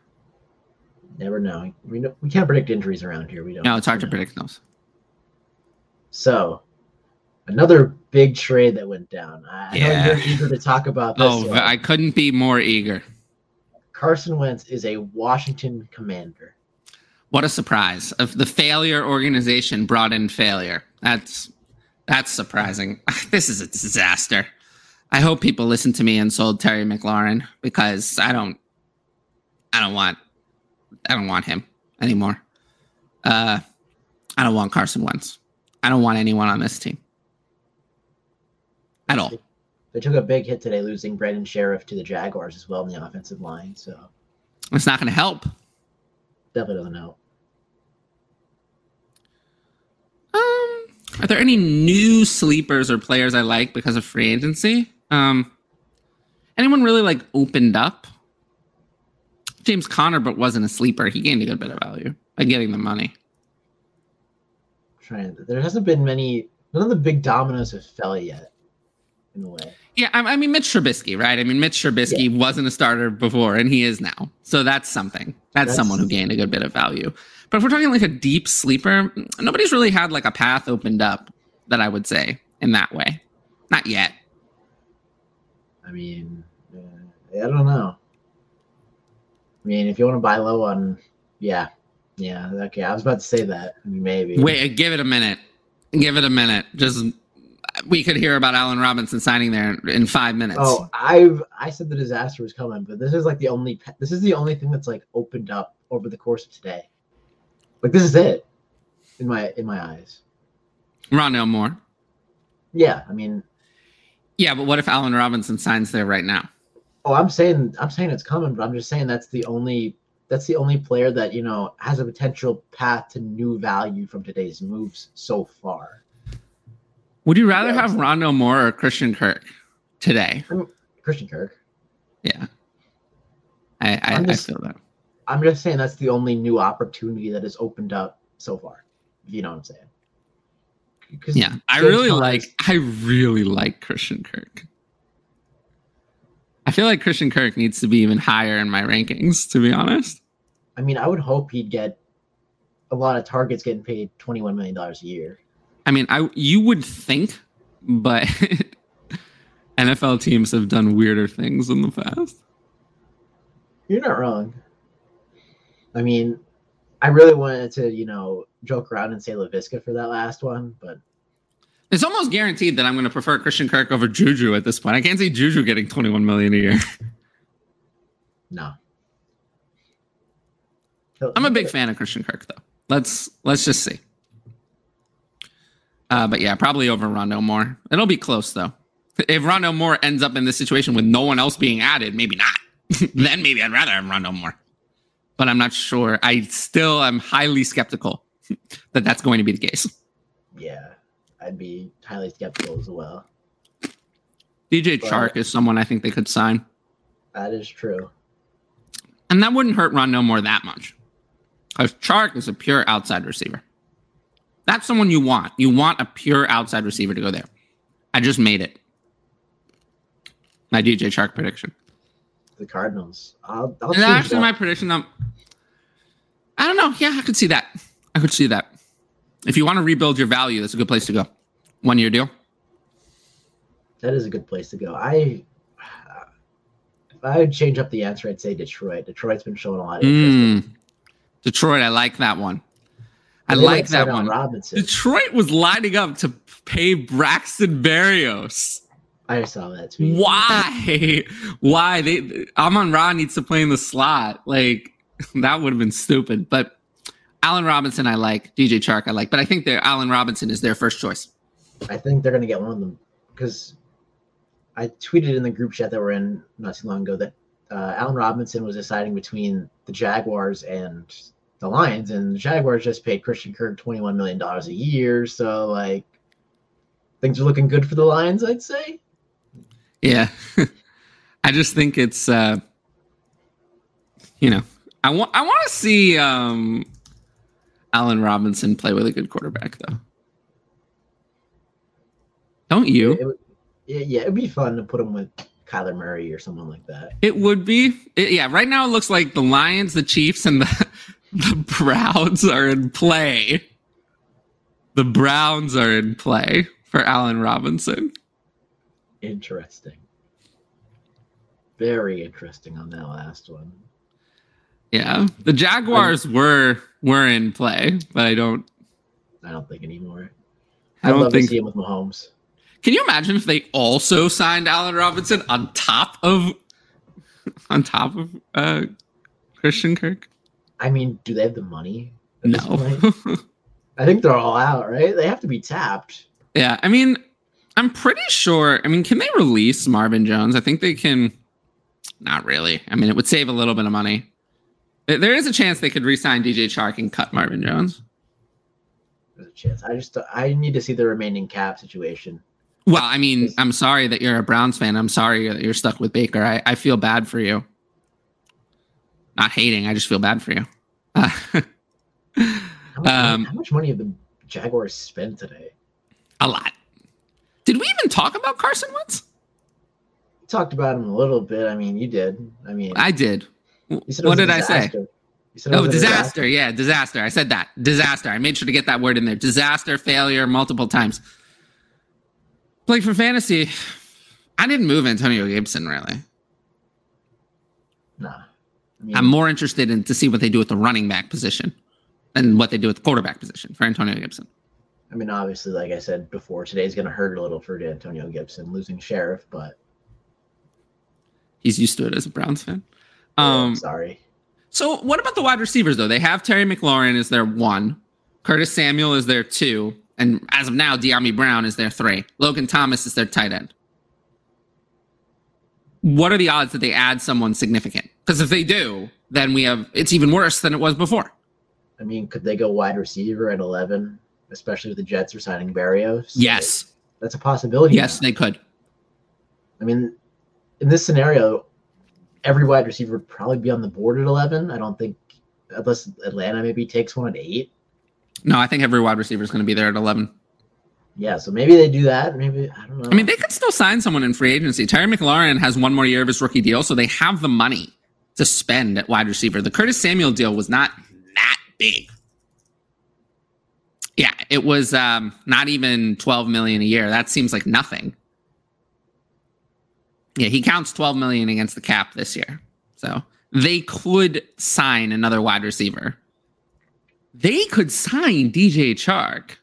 never know. We know, we can't predict injuries around here. We don't. No, it's hard to predict those. So, another big trade that went down. I I know you're eager to talk about this. Oh, one. I couldn't be more eager. Carson Wentz is a Washington Commander. What a surprise! Of the failure organization brought in failure. That's that's surprising. This is a disaster. I hope people listen to me and sold Terry McLaurin because I don't I don't want I don't want him anymore. Uh I don't want Carson Wentz. I don't want anyone on this team. At all. They took a big hit today, losing Brandon Scherff to the Jaguars as well in the offensive line. So It's not gonna help. definitely doesn't help. Um, are there any new sleepers or players I like because of free agency? Um, anyone really like opened up? James Conner, but wasn't a sleeper. He gained a good bit of value by getting the money. Trying. There hasn't been many. None of the big dominoes have fell yet. In a way, Yeah, I, I mean Mitch Trubisky, right? I mean Mitch Trubisky wasn't a starter before, and he is now. So that's something. That's, That's- someone who gained a good bit of value. But if we're talking like a deep sleeper, nobody's really had like a path opened up that I would say in that way. Not yet. I mean, uh, I don't know. I mean, if you want to buy low on, yeah, Yeah, okay. I was about to say that. Maybe. Wait, give it a minute. Give it a minute. Just we could hear about Allen Robinson signing there in five minutes. Oh, I've I said the disaster was coming, but this is like the only this is the only thing that's like opened up over the course of today. Like this is it in my in my eyes. Rondale Moore. Yeah, I mean, Yeah, but what if Allen Robinson signs there right now? oh, I'm saying I'm saying it's coming, but I'm just saying that's the only that's the only player that you know has a potential path to new value from today's moves so far. Would you rather Yeah, have Rondo Rondale Moore or Christian Kirk today? Christian Kirk. Yeah. I I, I'm I just- feel that. I'm just saying that's the only new opportunity that has opened up so far. If you know what I'm saying. Yeah. I really Conner like I really like Christian Kirk. I feel like Christian Kirk needs to be even higher in my rankings, to be honest. I mean, I would hope he'd get a lot of targets getting paid $21 million a year. I mean, I you would think, but NFL teams have done weirder things in the past. You're not wrong. I mean, I really wanted to, you know, joke around and say Laviska for that last one, but It's almost guaranteed that I'm going to prefer Christian Kirk over Juju at this point. I can't see Juju getting 21 million a year. no. I'm a big fan of Christian Kirk, though. Let's let's just see. Uh, but yeah, probably over Rondo Moore. It'll be close though. If Rondo Moore ends up in this situation with no one else being added, maybe not. then maybe I'd rather have Rondo Moore. But I'm not sure. I still am highly skeptical that that's going to be the case. Yeah, I'd be highly skeptical as well. DJ Right. Chark is someone I think they could sign, That is true. and that wouldn't hurt Rondo Moore that much. Because Chark is a pure outside receiver. That's someone you want. You want a pure outside receiver to go there. I just made it. My DJ Chark prediction. The Cardinals. I'll, I'll And actually, that. my prediction. Um, I don't know. Yeah, I could see that. I could see that. If you want to rebuild your value, that's a good place to go. One year deal. that is a good place to go. I if I would change up the answer, I'd say Detroit. Detroit's been showing a lot of interest. Mm. Detroit. I like that one. I like that one. Robinson. Detroit was lining up to pay Braxton Berrios. I saw that tweet. Why? Why? They Amon Ra needs to play in the slot. Like that would have been stupid. But Allen Robinson, I like. DJ Chark, I like. But I think that Allen Robinson is their first choice. I think they're gonna get one of them because I tweeted in the group chat that we're in not too long ago that uh, Allen Robinson was deciding between the Jaguars and the Lions, and the Jaguars just paid Christian Kirk twenty one million dollars a year, so like things are looking good for the Lions, I'd say. Yeah. I just think it's uh you know, I want I want to see um Allen Robinson play with a good quarterback though. Don't you? It, yeah, yeah, it'd be fun to put him with Kyler Murray or someone like that. It would be. It- yeah, right now it looks like the Lions, the Chiefs, and the, the Browns are in play. The Browns are in play for Allen Robinson. Interesting. Very interesting on that last one. Yeah. The Jaguars were were in play, but I don't I don't think anymore. I I'd don't love think to see him with Mahomes. Can you imagine if they also signed Allen Robinson on top of on top of uh Christian Kirk? I mean, do they have the money? at this No. point? I think they're all out, right? They have to be tapped. yeah, I mean, I'm pretty sure. I mean, can they release Marvin Jones? I think they can. Not really. I mean, it would save a little bit of money. There- There is a chance they could re-sign DJ Chark and cut Marvin Jones. There's a chance. I just I need to see the remaining cap situation. Well, I mean, I'm sorry that you're a Browns fan. I'm sorry that you're stuck with Baker. I, I feel bad for you. Not hating, I just feel bad for you. Uh, How much, Um, money, how much money have the Jaguars spent today? a lot. Did we even talk about Carson Wentz? We talked about him a little bit. I mean, you did. I mean, I did. you said it What did I say? disaster. You said it Oh, a disaster. Yeah, disaster. I said that. Disaster. I made sure to get that word in there. Disaster, failure, multiple times. Like for fantasy, I didn't move Antonio Gibson really. Nah. I'm more interested in to see what they do with the running back position. and what they do with the quarterback position for Antonio Gibson. I mean, obviously, like I said before, today's going to hurt a little for Antonio Gibson losing Sheriff, but he's used to it as a Browns fan. oh, Um, sorry. so what about the wide receivers though? They have Terry McLaurin as their one, Curtis Samuel is their two, and as of now, Dyami Brown is their three. Logan Thomas is their tight end. What are the odds that they add someone significant? Because if they do, then we have it's even worse than it was before. I mean, could they go wide receiver at 11, especially with the Jets are signing Berrios? Yes, That's a possibility. yes, now. they could. I mean, in this scenario, every wide receiver would probably be on the board at 11. I don't think, unless Atlanta maybe takes one at 8. No, I think every wide receiver is going to be there at eleven. Yeah, so maybe they do that. Maybe, I don't know. I mean, they could still sign someone in free agency. Terry McLaurin has one more year of his rookie deal, so they have the money to spend at wide receiver. The Curtis Samuel deal was not that big. Yeah, it was um, not even 12 million a year. That seems like nothing. Yeah, he counts 12 million against the cap this year. So they could sign another wide receiver. They could sign DJ Chark.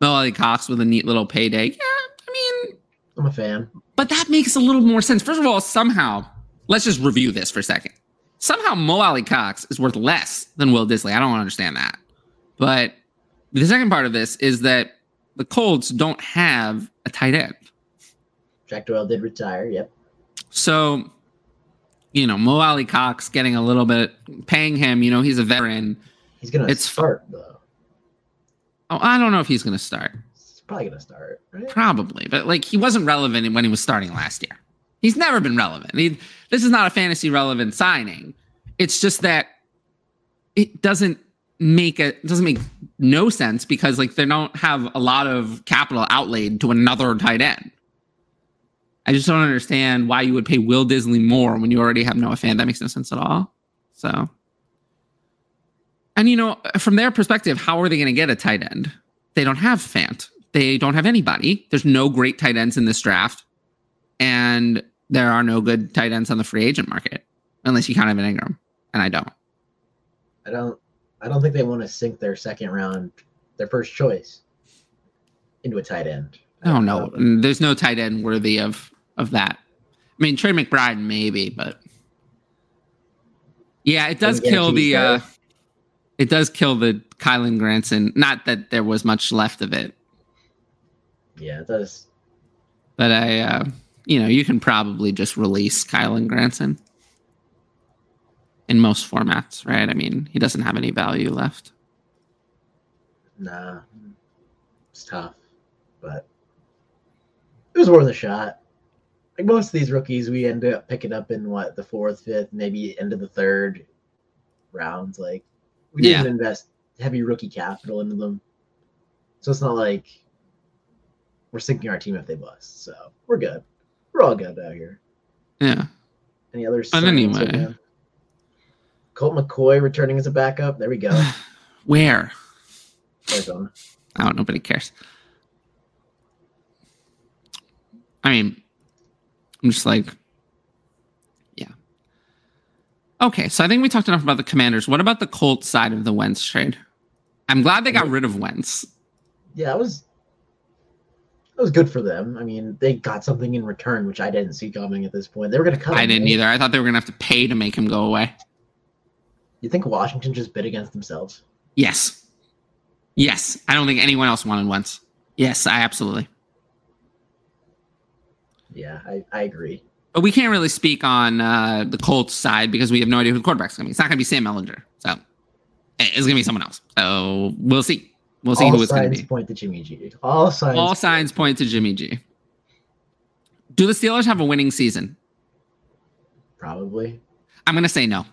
Alie-Cox with a neat little payday. Yeah, I mean, I'm a fan. but that makes a little more sense. First of all, somehow, let's just review this for a second. Somehow, Mo Alie-Cox is worth less than Will Dissly. I don't understand that. But the second part of this is that the Colts don't have a tight end. Jack Doyle did retire. Yep. So, you know, Mo Alie-Cox getting a little bit, paying him, you know, he's a veteran. He's going to It's- start, though. Oh, I don't know if he's going to start. He's probably going to start, right? Probably, but like he wasn't relevant when he was starting last year. He's never been relevant. This is not a fantasy relevant signing. It's just that it doesn't make it doesn't make no sense because like they don't have a lot of capital outlaid to another tight end. I just don't understand why you would pay Will Dissly more when you already have Noah Fant. That makes no sense at all. So, and you know, from their perspective, how are they going to get a tight end? They don't have Fant. They don't have anybody. There's no great tight ends in this draft, and there are no good tight ends on the free agent market unless you count Evan Engram, and I don't. I don't. I don't think they want to sink their second round, their first choice, into a tight end. Oh no, don't know. There's no tight end worthy of of that. I mean, Trey McBride maybe, but yeah, it does kill the. uh It does kill the Kylen Granson. Not that there was much left of it, Yeah, it does. but I, uh you know, you can probably just release Kylen Granson in most formats, right? I mean, he doesn't have any value left. Nah, it's tough, but it was worth a shot. Like most of these rookies, we end up picking up in what the fourth, fifth, maybe end of the third rounds. Like we didn't Yeah. invest heavy rookie capital into them, so it's not like we're sinking our team if they bust. So we're good. We're all good out here. Yeah. Any other? But anyway. now? Colt McCoy returning as a backup. There we go. Where? Arizona. I don't. Nobody cares. I mean, I'm just like, yeah. Okay, so I think we talked enough about the Commanders. What about the Colts side of the Wentz trade? I'm glad they got rid of Wentz. yeah, that was was good for them. I mean, they got something in return, which I didn't see coming at this point. They were going to cut. I him, didn't right? either. I thought they were gonna have to pay to make him go away. You think Washington just bid against themselves? Yes, yes. I don't think anyone else wanted Wentz. Yes, I absolutely. Yeah, I, I agree. But we can't really speak on uh, the Colts side because we have no idea who the quarterback's going to be. It's not going to be Sam Ehlinger. So it's going to be someone else. So we'll see. We'll see All who it's going to signs be. point to Jimmy G. All signs. All signs point to Jimmy G. Do the Steelers have a winning season? Probably. I'm going to say no.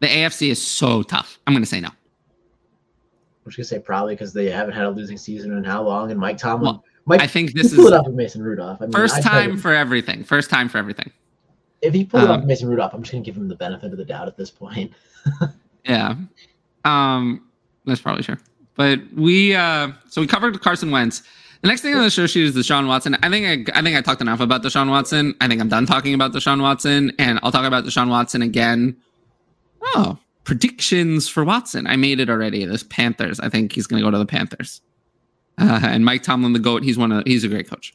The AFC is so tough. I'm going to say no. I'm just gonna say probably because they haven't had a losing season in how long, and Mike Tomlin. Well, Mike, I think this is it off with Mason Rudolph. I mean, first I time for everything. First time for everything. if he pulled um, with Mason Rudolph, I'm just gonna give him the benefit of the doubt at this point. Yeah. Um, that's probably true. But we uh so we covered Carson Wentz. The next thing on the show sheet is Deshaun Watson. I think I, I think I talked enough about Deshaun Watson. I think I'm done talking about Deshaun Watson, and I'll talk about Deshaun Watson again. Oh, predictions for Watson. I made it already. This Panthers. I think he's going to go to the Panthers. Uh, and Mike Tomlin, the goat. He's one of. He's a great coach.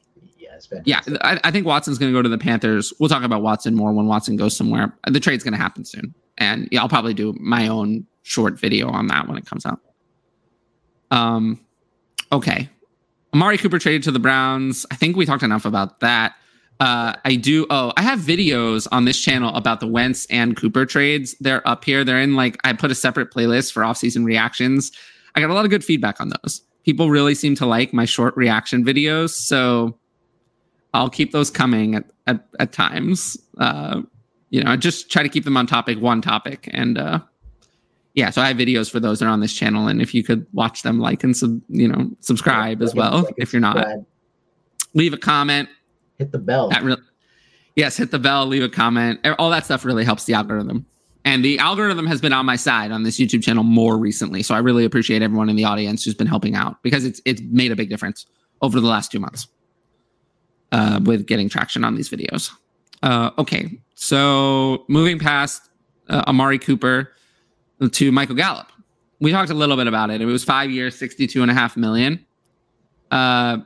Yeah, I, I think Watson's going to go to the Panthers. We'll talk about Watson more when Watson goes somewhere. The trade's going to happen soon, and yeah, I'll probably do my own short video on that when it comes out. Um, okay, Amari Cooper traded to the Browns. I think we talked enough about that. Uh, I do. Oh, I have videos on this channel about the Wentz and Cooper trades. They're up here. They're in like I put a separate playlist for offseason reactions. I got a lot of good feedback on those. People really seem to like my short reaction videos. So I'll keep those coming at, at, at times. Uh, you know, I just try to keep them on topic, one topic. And uh, yeah, so I have videos for those that are on this channel. And if you could watch them, like and sub, you know, subscribe as well. if you're not, leave a comment. Hit the bell. That really, yes, hit the bell, leave a comment. All that stuff really helps the algorithm. And the algorithm has been on my side on this YouTube channel more recently. So I really appreciate everyone in the audience who's been helping out because it's it's made a big difference over the last two months uh, with getting traction on these videos. Uh, okay, so moving past uh, Amari Cooper to Michael Gallup. We talked a little bit about it. It was five years, 62 and a half million. Uh,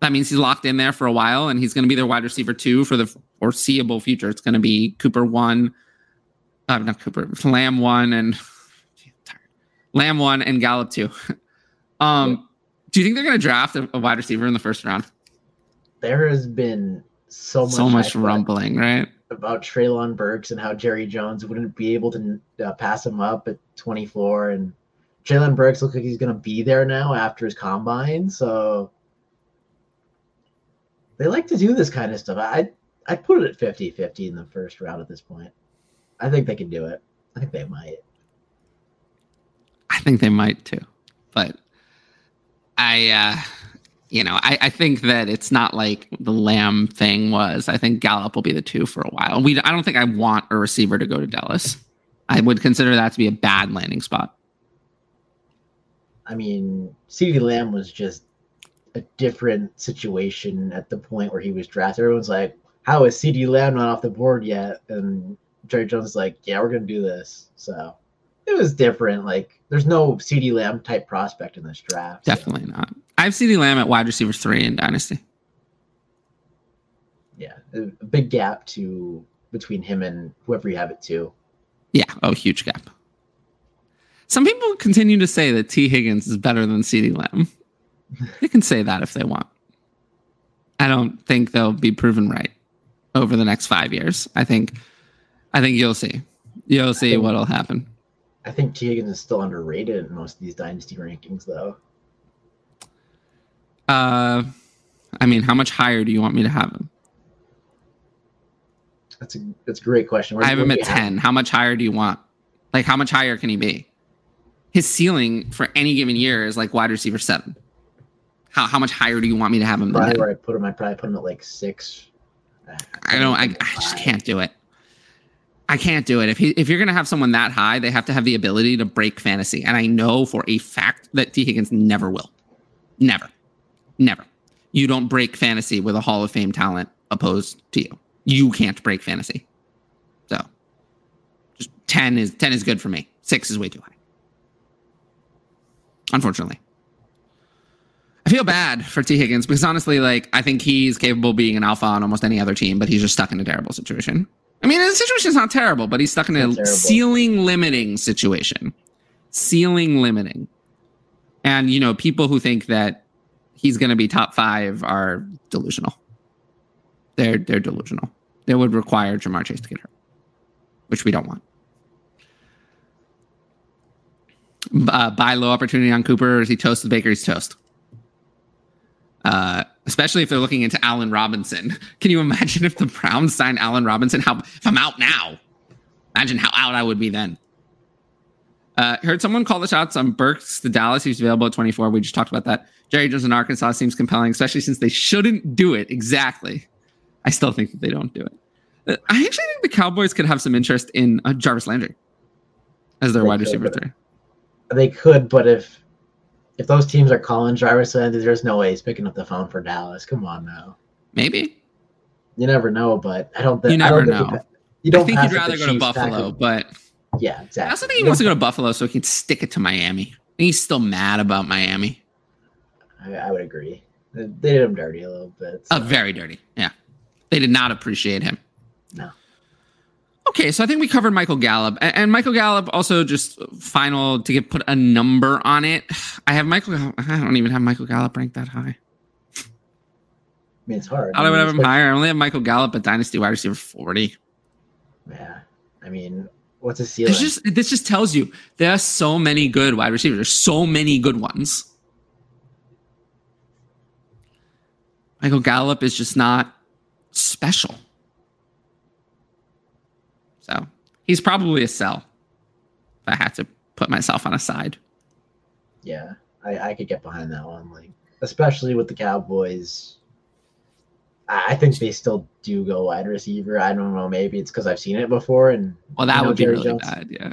that means he's locked in there for a while and he's going to be their wide receiver two for the foreseeable future. It's going to be Cooper one, uh, not Cooper, Lamb one and Lamb one and Gallup two. um, yeah. Do you think they're going to draft a, a wide receiver in the first round? there has been so much so much rumbling, right? About Treylon Burks and how Jerry Jones wouldn't be able to uh, pass him up at 24, and Treylon Burks looks like he's going to be there now after his combine. So they like to do this kind of stuff. I I put it at 50-50 in the first round at this point. I think they can do it. I think they might. I think they might too, but I. uh you know, I, I, think that it's not like the Lamb thing was. I think Gallup will be the two for a while. We I don't think I want a receiver to go to Dallas. I would consider that to be a bad landing spot. I mean, CeeDee Lamb was just a different situation at the point where he was drafted. Everyone's like, "How is CeeDee Lamb not off the board yet?" And Jerry Jones is like, "Yeah, we're gonna do this." So it was different. Like, there's no CeeDee Lamb type prospect in this draft. Definitely so. not. I have CeeDee Lamb at wide receiver three in Dynasty. Yeah, a big gap to between him and whoever you have it to. Yeah, oh, huge gap. Some people continue to say that Tee Higgins is better than CeeDee Lamb. they can say that if they want. I don't think they'll be proven right over the next five years. I think, I think you'll see. You'll see think, what'll happen. I think Tee Higgins is still underrated in most of these dynasty rankings, though. Uh, I mean, how much higher do you want me to have him? That's a that's a great question. Where, I have him at ten. Have? How much higher do you want? Like, how much higher can he be? His ceiling for any given year is like wide receiver seven. How how much higher do you want me to have him? Probably where I put him, I probably put him at like six. I don't. I, I just can't do it. I can't do it. If he, if you're gonna have someone that high, they have to have the ability to break fantasy, and I know for a fact that Tee Higgins never will. Never. Never. You don't break fantasy with a Hall of Fame talent opposed to you. You can't break fantasy. So just 10 is 10 is good for me. 6 is way too high. Unfortunately. I feel bad for Tee Higgins because honestly, like I think he's capable of being an alpha on almost any other team, but he's just stuck in a terrible situation. I mean, the situation is not terrible, but he's stuck in a ceiling limiting situation. Ceiling limiting. And you know, people who think that he's going to be top five are delusional. They're they're delusional. They would require Ja'Marr Chase to get hurt, which we don't want. Uh, buy low opportunity on Cooper. Is he toast the baker? He's toast. Uh, especially if they're looking into Allen Robinson. Can you imagine if the Browns sign Allen Robinson? How if I'm out now? Imagine how out I would be then. Uh, heard someone call the shots on Burks to Dallas. He's available at 24. We just talked about that. Jerry Jones in Arkansas seems compelling, especially since they shouldn't do it exactly. I still think that they don't do it. Uh, I actually think the Cowboys could have some interest in uh, Jarvis Landry as their they wide receiver three. They could, but if if those teams are calling Jarvis Landry, there's no way he's picking up the phone for Dallas. Come on now. Maybe. You never know, but I don't think you never know. You, you don't. I think you'd rather go to Buffalo, but Yeah, exactly. I also think he wants to go to Buffalo so he can stick it to Miami. I he's still mad about Miami. I, I would agree. They they did him dirty a little bit. Uh, so- very dirty. Yeah. They did not appreciate him. No. Okay, so I think we covered Michael Gallup. And Michael Gallup also just final to get put a number on it. I have Michael I don't even have Michael Gallup ranked that high. I mean, it's hard. I don't even have him especially- higher. I only have Michael Gallup at Dynasty wide receiver 40. Yeah. I mean, what's his ceiling? It's just this just tells you there are so many good wide receivers. There's so many good ones. Michael Gallup is just not special. So he's probably a sell. If I had to put myself on a side. yeah, I, I could get behind that one. Like, especially with the Cowboys. I, think they still do go wide receiver. I don't know. Maybe it's because I've seen it before. And Well, that You know would be Jerry really Jones? bad. Yeah.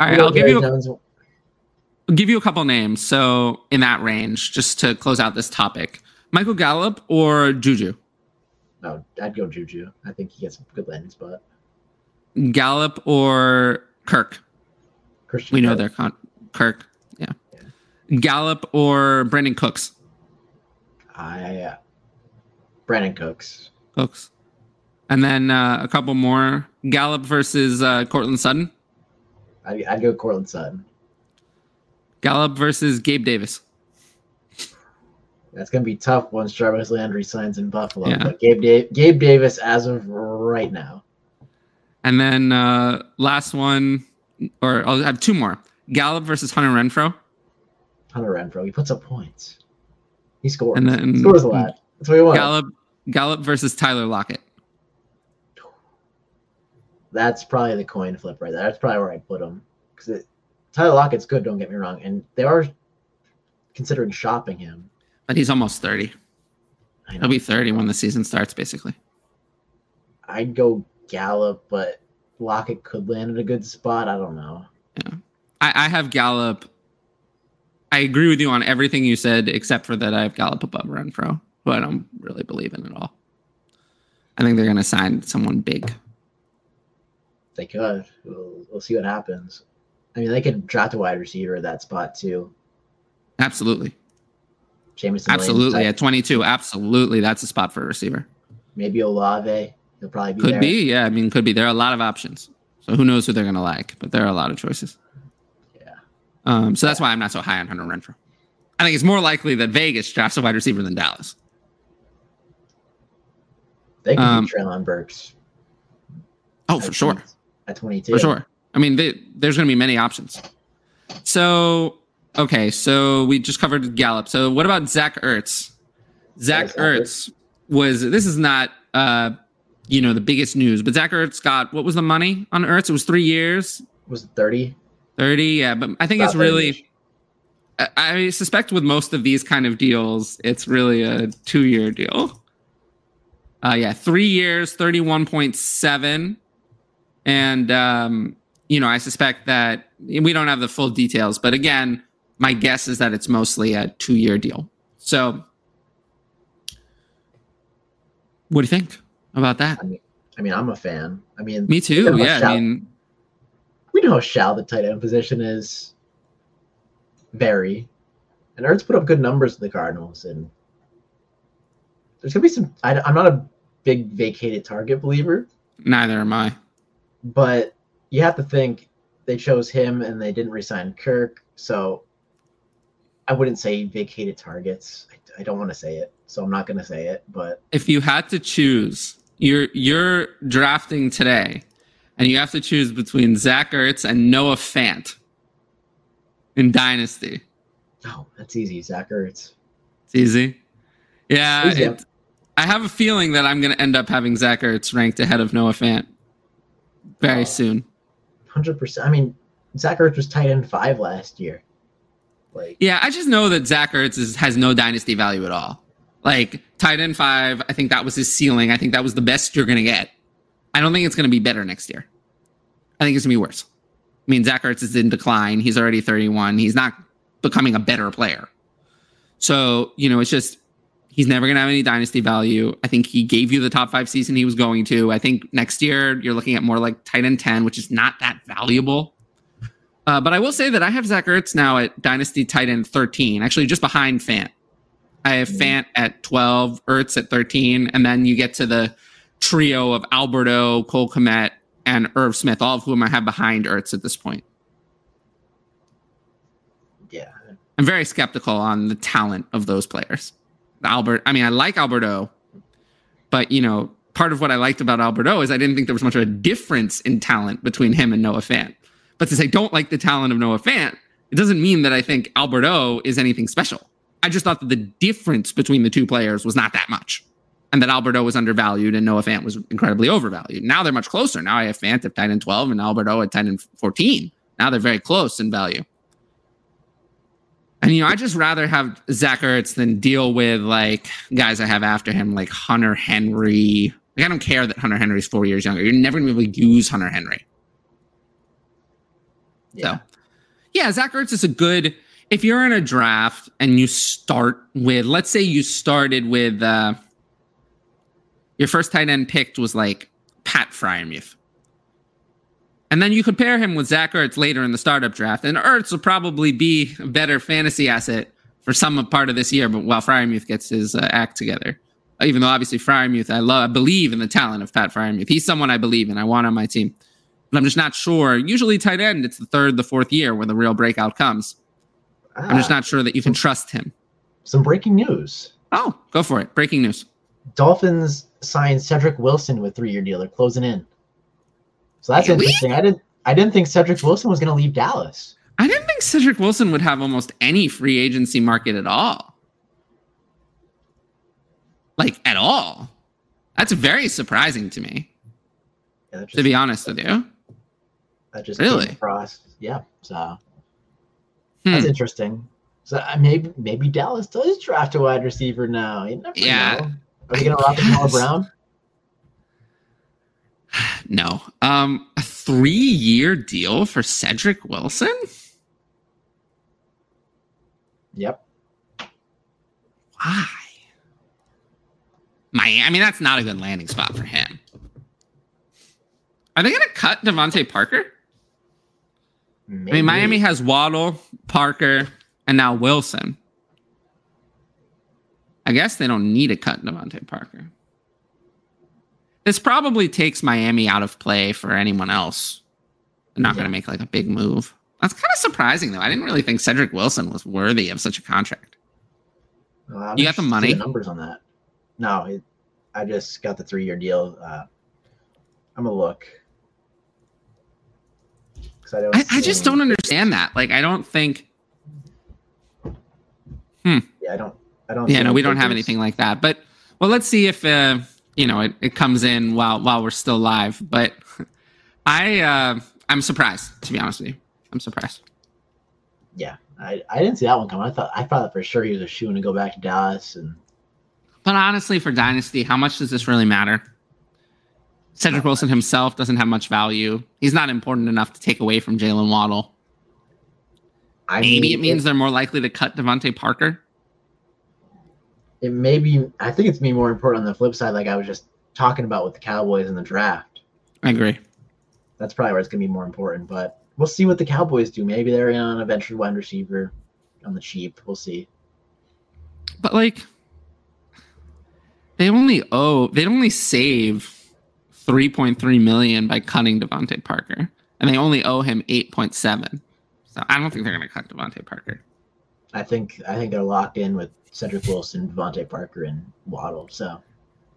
All right, You know, I'll give you a Jones- I'll give you a couple names. So in that range, just to close out this topic, Michael Gallup or Juju. No, I'd go Juju. I think he gets a good landing spot. Gallup or Kirk. Christian. We know Kirk. they're con- Kirk. Yeah. Gallup or Brandin Cooks. I uh, Brandin Cooks. Cooks. And then uh, a couple more. Gallup versus uh, Courtland Sutton. I'd, I'd go Courtland Sutton. Gallup versus Gabe Davis. That's gonna be tough once Jarvis Landry signs in Buffalo. Yeah. But Gabe, da- Gabe Davis, as of right now, And then uh, last one, or I'll have two more. Gallup versus Hunter Renfrow. Hunter Renfrow, he puts up points. He scores. And then- He scores a lot. That's what we want. Gallup Gallup versus Tyler Lockett. That's probably the coin flip right there. That's probably where I'd put him because Tyler Lockett's good. Don't get me wrong, and they are considering shopping him. But he's almost 30. He'll be 30 when the season starts, basically. I'd go Gallup, but Lockett could land at a good spot. I don't know. I, I have Gallup. I agree with you on everything you said, except for that I have Gallup above Renfrow, who I don't really believe in at all. I think they're going to sign someone big. They could. We'll, we'll see what happens. I mean, they could draft a wide receiver at that spot too. Absolutely. Jameson, Absolutely. At 22, absolutely. That's a spot for a receiver. maybe Olave. He'll probably be Could there. be. Yeah. I mean, could be. There are a lot of options. So who knows who they're going to like, but there are a lot of choices. Yeah. Um, so that's why I'm not so high on Hunter Renfrow. I think it's more likely that Vegas drafts a wide receiver than Dallas. They could Um, be Treylon Burks. Oh, for sure. 20 At 22. For sure. I mean, they, there's going to be many options. So, okay. So we just covered Gallup. So what about Zach Ertz? Zach Zach Ertz was, this is not, uh, you know, the biggest news, but Zach Ertz got, what was the money on Ertz? It was three years, Was it 30? 30. Yeah. But I think it's About 30-ish. really, I, I suspect with most of these kind of deals, it's really a two year deal. Uh, yeah, three years, 31.7. And, um, you know, I suspect that we don't have the full details, but again, my guess is that it's mostly a two year deal. So, what do you think about that? I mean, I mean, I'm a fan. I mean, Me too. Yeah. I mean, we know how shallow the tight end position is. Very. And Ertz put up good numbers with the Cardinals, and there's gonna be some. I, I'm not a big vacated target believer, neither am I. but you have to think they chose him and they didn't resign Kirk, so I wouldn't say vacated targets. I, I don't want to say it, so I'm not gonna say it. But If you had to choose, you're you're drafting today, and you have to choose between Zach Ertz and Noah Fant in Dynasty. oh, that's easy. Zach Ertz. It's easy. Yeah, Easy. it, I have a feeling that I'm going to end up having Zach Ertz ranked ahead of Noah Fant very Oh. soon. Hundred percent. I mean, Zach Ertz was tight end five last year. Like, Yeah, I just know that Zach Ertz is, has no dynasty value at all. Like tight end five, I think that was his ceiling. I think that was the best you're going to get. I don't think it's going to be better next year. I think it's going to be worse. I mean, Zach Ertz is in decline. He's already 31. He's not becoming a better player. So, you know, it's just He's never going to have any dynasty value. I think he gave you the top five season he was going to. I think next year you're looking at more like tight end 10, which is not that valuable. Uh, but I will say that I have Zach Ertz now at dynasty tight end 13, actually just behind Fant. I have Fant at 12, Ertz at 13, and then you get to the trio of Albert O, Cole Kmet, and Irv Smith, all of whom I have behind Ertz at this point. Yeah. I'm very skeptical on the talent of those players. Albert, I mean, I like Albert O, but you know, part of what I liked about Albert O is I didn't think there was much of a difference in talent between him and Noah Fant. But since I don't like the talent of Noah Fant, it doesn't mean that I think Albert O is anything special. I just thought that the difference between the two players was not that much. And that Albert O was undervalued and Noah Fant was incredibly overvalued. Now they're much closer. Now I have Fant at 10 and 12 and Albert O at 10 and 14. Now they're very close in value. And you know, I just rather have Zach Ertz than deal with like guys I have after him, like Hunter Henry. Like I don't care that Hunter Henry's four years younger. You're never gonna be able to use Hunter Henry. Yeah. So yeah, Zach Ertz is a good if you're in a draft and you start with let's say you started with uh your first tight end picked was like Pat Freiermuth. And then you could pair him with Zach Ertz later in the startup draft. And Ertz will probably be a better fantasy asset for some part of this year, but while Freiermuth gets his uh, act together. Even though obviously Freiermuth, I love, I believe in the talent of Pat Freiermuth. He's someone I believe in. I want on my team. But I'm just not sure. Usually tight end, it's the third, the fourth year where the real breakout comes. I'm just Ah, not sure that you can trust him. Some breaking news. Oh, go for it. Breaking news. Dolphins signed Cedric Wilson with three-year deal. They're closing in. So that's Really? interesting. I didn't. I didn't think Cedric Wilson was going to leave Dallas. I didn't think Cedric Wilson would have almost any free agency market at all. Like, at all. That's very surprising to me, Yeah, just, to be honest with you. that just Really? across. Yeah. So Hmm. that's interesting. So maybe maybe Dallas does draft a wide receiver now. You never Yeah. know. Are they going to rock Yes. Brown? No. Um, a three year deal for Cedric Wilson? Yep. Why? Miami. I mean, that's not a good landing spot for him. Are they going to cut DeVante Parker? I mean, Miami has Waddle, Parker, and now Wilson. I guess they don't need to cut DeVante Parker. This probably takes Miami out of play for anyone else. They're not Yeah. going to make like a big move. That's kind of surprising, though. I didn't really think Cedric Wilson was worthy of such a contract. Well, You got the interested to see money? numbers on that? No, it, I just got the three-year deal. Uh, I'm gonna look. I, I, I just don't understand that. Like, I don't think. Hmm. Yeah, I don't. I don't. Yeah, no, we don't have anything like that. But well, let's see if uh, you know it, it comes in while while we're still live. But I uh, I'm surprised to be honest with you. I'm surprised. Yeah, I, I didn't see that one coming. I thought I thought for sure he was a shoe to go back to Dallas, and But honestly, for Dynasty, how much does this really matter? Cedric Wilson himself doesn't have much value. He's not important enough to take away from Jaylen Waddle. I Maybe mean, it means they're more likely to cut DeVante Parker. It may be. I think it's me more important on the flip side, like I was just talking about with the Cowboys in the draft. I agree. That's probably where it's gonna be more important. But we'll see what the Cowboys do. Maybe they're in on a venture wide receiver on the cheap. We'll see. But like, they only owe, they'd only save 3.3 million by cutting DeVante Parker, and they only owe him 8.7. So I don't think they're going to cut DeVante Parker. I think I think they're locked in with Cedric Wilson, DeVante Parker, and Waddle. So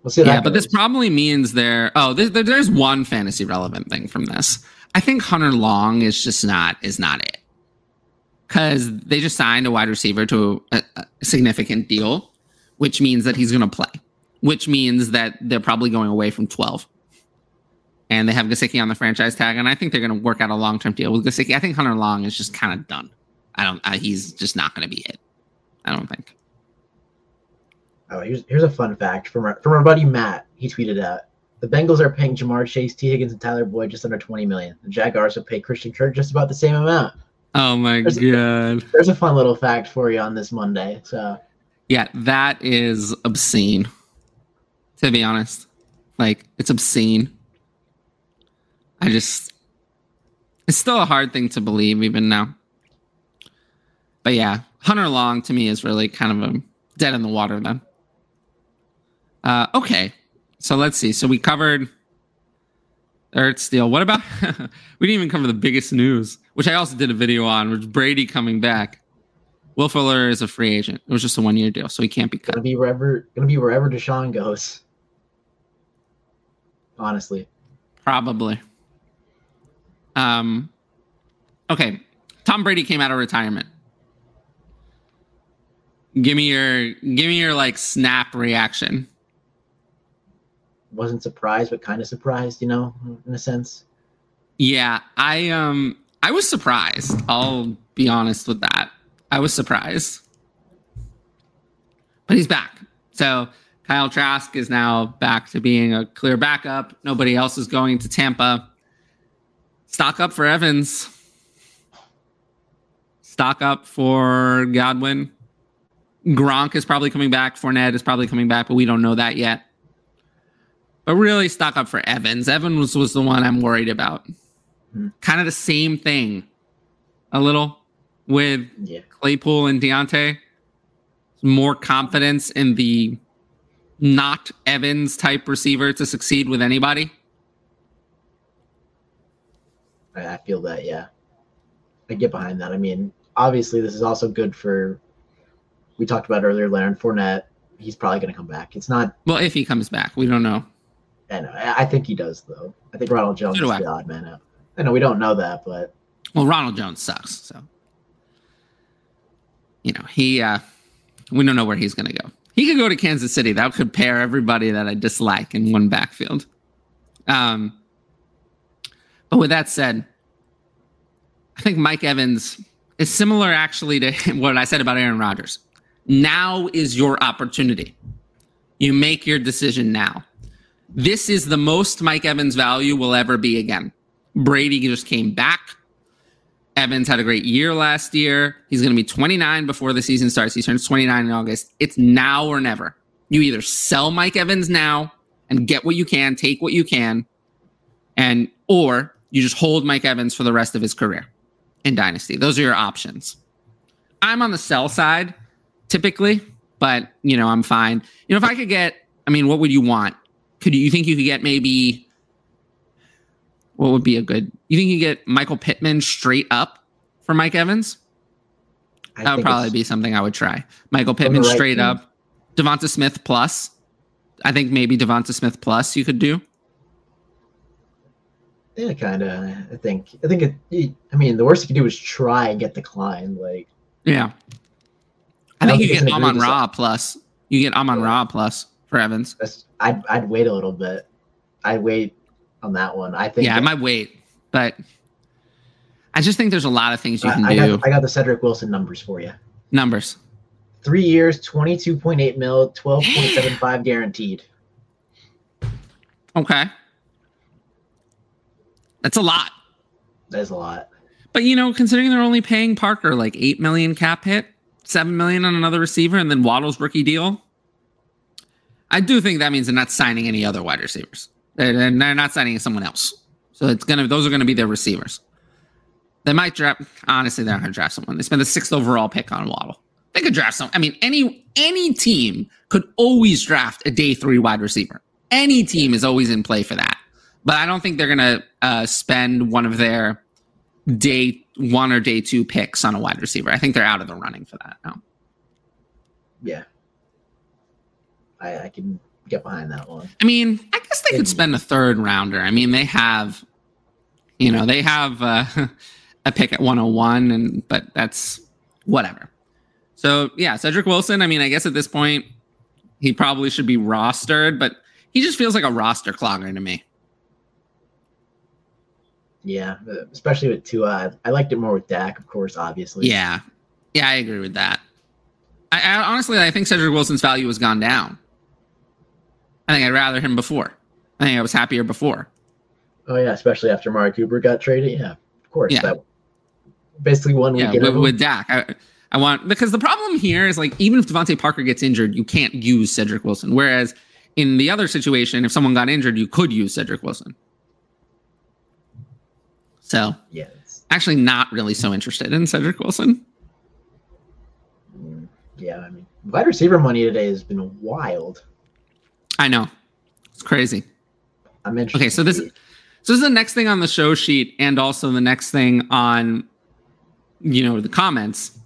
we'll see. how Yeah, that but this probably means they're. Oh, there, there- there's one fantasy relevant thing from this. I think Hunter Long is just not is not it because they just signed a wide receiver to a, a significant deal, which means that he's going to play, which means that they're probably going away from 12. And they have Gesicki on the franchise tag, and I think they're going to work out a long term deal with Gesicki. I think Hunter Long is just kind of done. I don't. I, he's just not going to be it. I don't think. Oh, here's here's a fun fact from our, from our buddy Matt. He tweeted out the Bengals are paying Ja'Marr Chase, Tee Higgins, and Tyler Boyd just under 20 million. The Jaguars will pay Christian Kirk just about the same amount. Oh my There's- god. There's a fun little fact for you on this Monday. So Yeah, that is obscene. To be honest, like it's obscene. I just, it's still a hard thing to believe even now. But yeah, Hunter Long to me is really kind of a dead in the water then. Uh, okay, so let's see. So we covered Ertz deal. What about? we didn't even cover the biggest news, which I also did a video on, which Brady coming back. Will Fuller is a free agent. It was just a one year deal, so he can't be cut. Gonna be wherever gonna be wherever Deshaun goes. Honestly. Probably. Um okay. Tom Brady came out of retirement. Give me your give me your like snap reaction. Wasn't surprised, but kind of surprised, you know, in a sense. Yeah, I um I was surprised. I'll be honest with that. I was surprised. But he's back. So Kyle Trask is now back to being a clear backup. Nobody else is going to Tampa. Stock up for Evans. Stock up for Godwin. Gronk is probably coming back. Fournette is probably coming back, but we don't know that yet. But really, stock up for Evans. Evans was, was the one I'm worried about. Hmm. Kind of the same thing, a little with Yeah. Claypool and Diontae. More confidence in the not Evans type receiver to succeed with anybody. I feel that, yeah. I get behind that. I mean, obviously this is also good for we talked about earlier, Leonard Fournette. He's probably gonna come back. It's not Well, if he comes back, we don't know. I know. I I think he does though. I think Ronald Jones So is the odd man out. I know we don't know that, but Well, Ronald Jones sucks, so you know he. uh We don't know where he's going to go. He could go to Kansas City. That could pair everybody that I dislike in one backfield. Um, but with that said, I think Mike Evans is similar actually to what I said about Aaron Rodgers. Now is your opportunity. You make your decision now. This is the most Mike Evans value will ever be again. Brady just came back. Evans had a great year last year. He's going to be 29 before the season starts. He turns 29 in August. It's now or never. You either sell Mike Evans now and get what you can, take what you can, and or you just hold Mike Evans for the rest of his career in Dynasty. Those are your options. I'm on the sell side typically, but you know, I'm fine. You know, if I could get, I mean, what would you want? Could you, you think you could get maybe what would be a good? You think you get Michael Pittman straight up for Mike Evans? I That would probably be something I would try. Michael Pittman right straight team. up. Devonta Smith plus. I think maybe Devonta Smith plus you could do. Yeah, kind of. I think. I think it. I mean, the worst you could do is try and get declined. Like, Yeah. I I think you get it's an Amon egregious- Ra plus. You get Amon Ra plus for Evans. that's, I'd I'd wait a little bit. I'd wait on that one. I think. Yeah, I might wait, but I just think there's a lot of things you can I, I do. got, I got the Cedric Wilson numbers for you. Numbers. Three years, twenty-two point eight mil, twelve point seven five guaranteed. Okay. That's a lot. That's a lot. But you know, considering they're only paying Parker like eight million cap hit, seven million on another receiver, and then Waddle's rookie deal, I do think that means they're not signing any other wide receivers. They're, they're not signing someone else. So it's gonna those are gonna be their receivers. They might draft. Honestly, they're not gonna draft someone. They spent the sixth overall pick on Waddle. They could draft some. I mean, any any team could always draft a day three wide receiver. Any team is always in play for that. But I don't think they're gonna uh, spend one of their day one or day two picks on a wide receiver. I think they're out of the running for that now. Yeah. I, I can get behind that one. I mean, I guess they could spend a third rounder. I mean, they have, you know, they have uh, a pick at 101, and but that's whatever. So yeah, Cedric Wilson. I mean, I guess at this point, he probably should be rostered, but he just feels like a roster clogger to me. Yeah, especially with Tua. I liked it more with Dak, of course, obviously. Yeah, yeah, I agree with that. I, I honestly, I think Cedric Wilson's value has gone down. I think I'd rather him before. I think I was happier before. Oh yeah, especially after Mari Cooper got traded. Yeah, of course. Yeah. That basically one yeah, week with, with Dak. I, I want because the problem here is like even if DeVante Parker gets injured, you can't use Cedric Wilson. Whereas in the other situation, if someone got injured, you could use Cedric Wilson. So Yeah. Actually not really so interested in Cedric Wilson. mm, yeah. I mean, wide receiver money today has been wild. I know. It's crazy. I'm interested. Okay, so this so this is the next thing on the show sheet and also the next thing on you know the comments.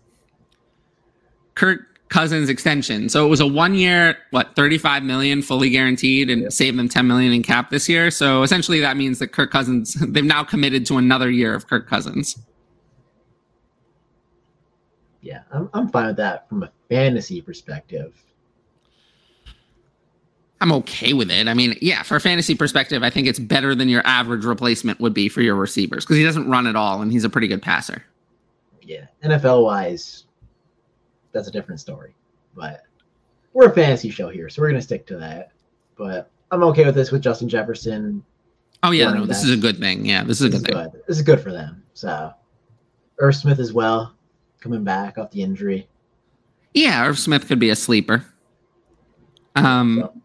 Kirk Cousins extension. So it was a one year, what, 35 million fully guaranteed and Yep. saved them 10 million in cap this year. So essentially that means that Kirk Cousins, they've now committed to another year of Kirk Cousins. yeah, I'm I'm fine with that from a fantasy perspective. I'm okay with it. I mean, yeah, for a fantasy perspective, I think it's better than your average replacement would be for your receivers because he doesn't run at all and he's a pretty good passer. Yeah, NFL wise, that's a different story. But we're a fantasy show here, so we're gonna stick to that. But I'm okay with this with Justin Jefferson. Oh yeah, no, this is a good thing. Yeah, this is a This good is thing. good. This is good for them. So, Irv Smith as well, coming back off the injury. Yeah, Irv Smith could be a sleeper. Um, So,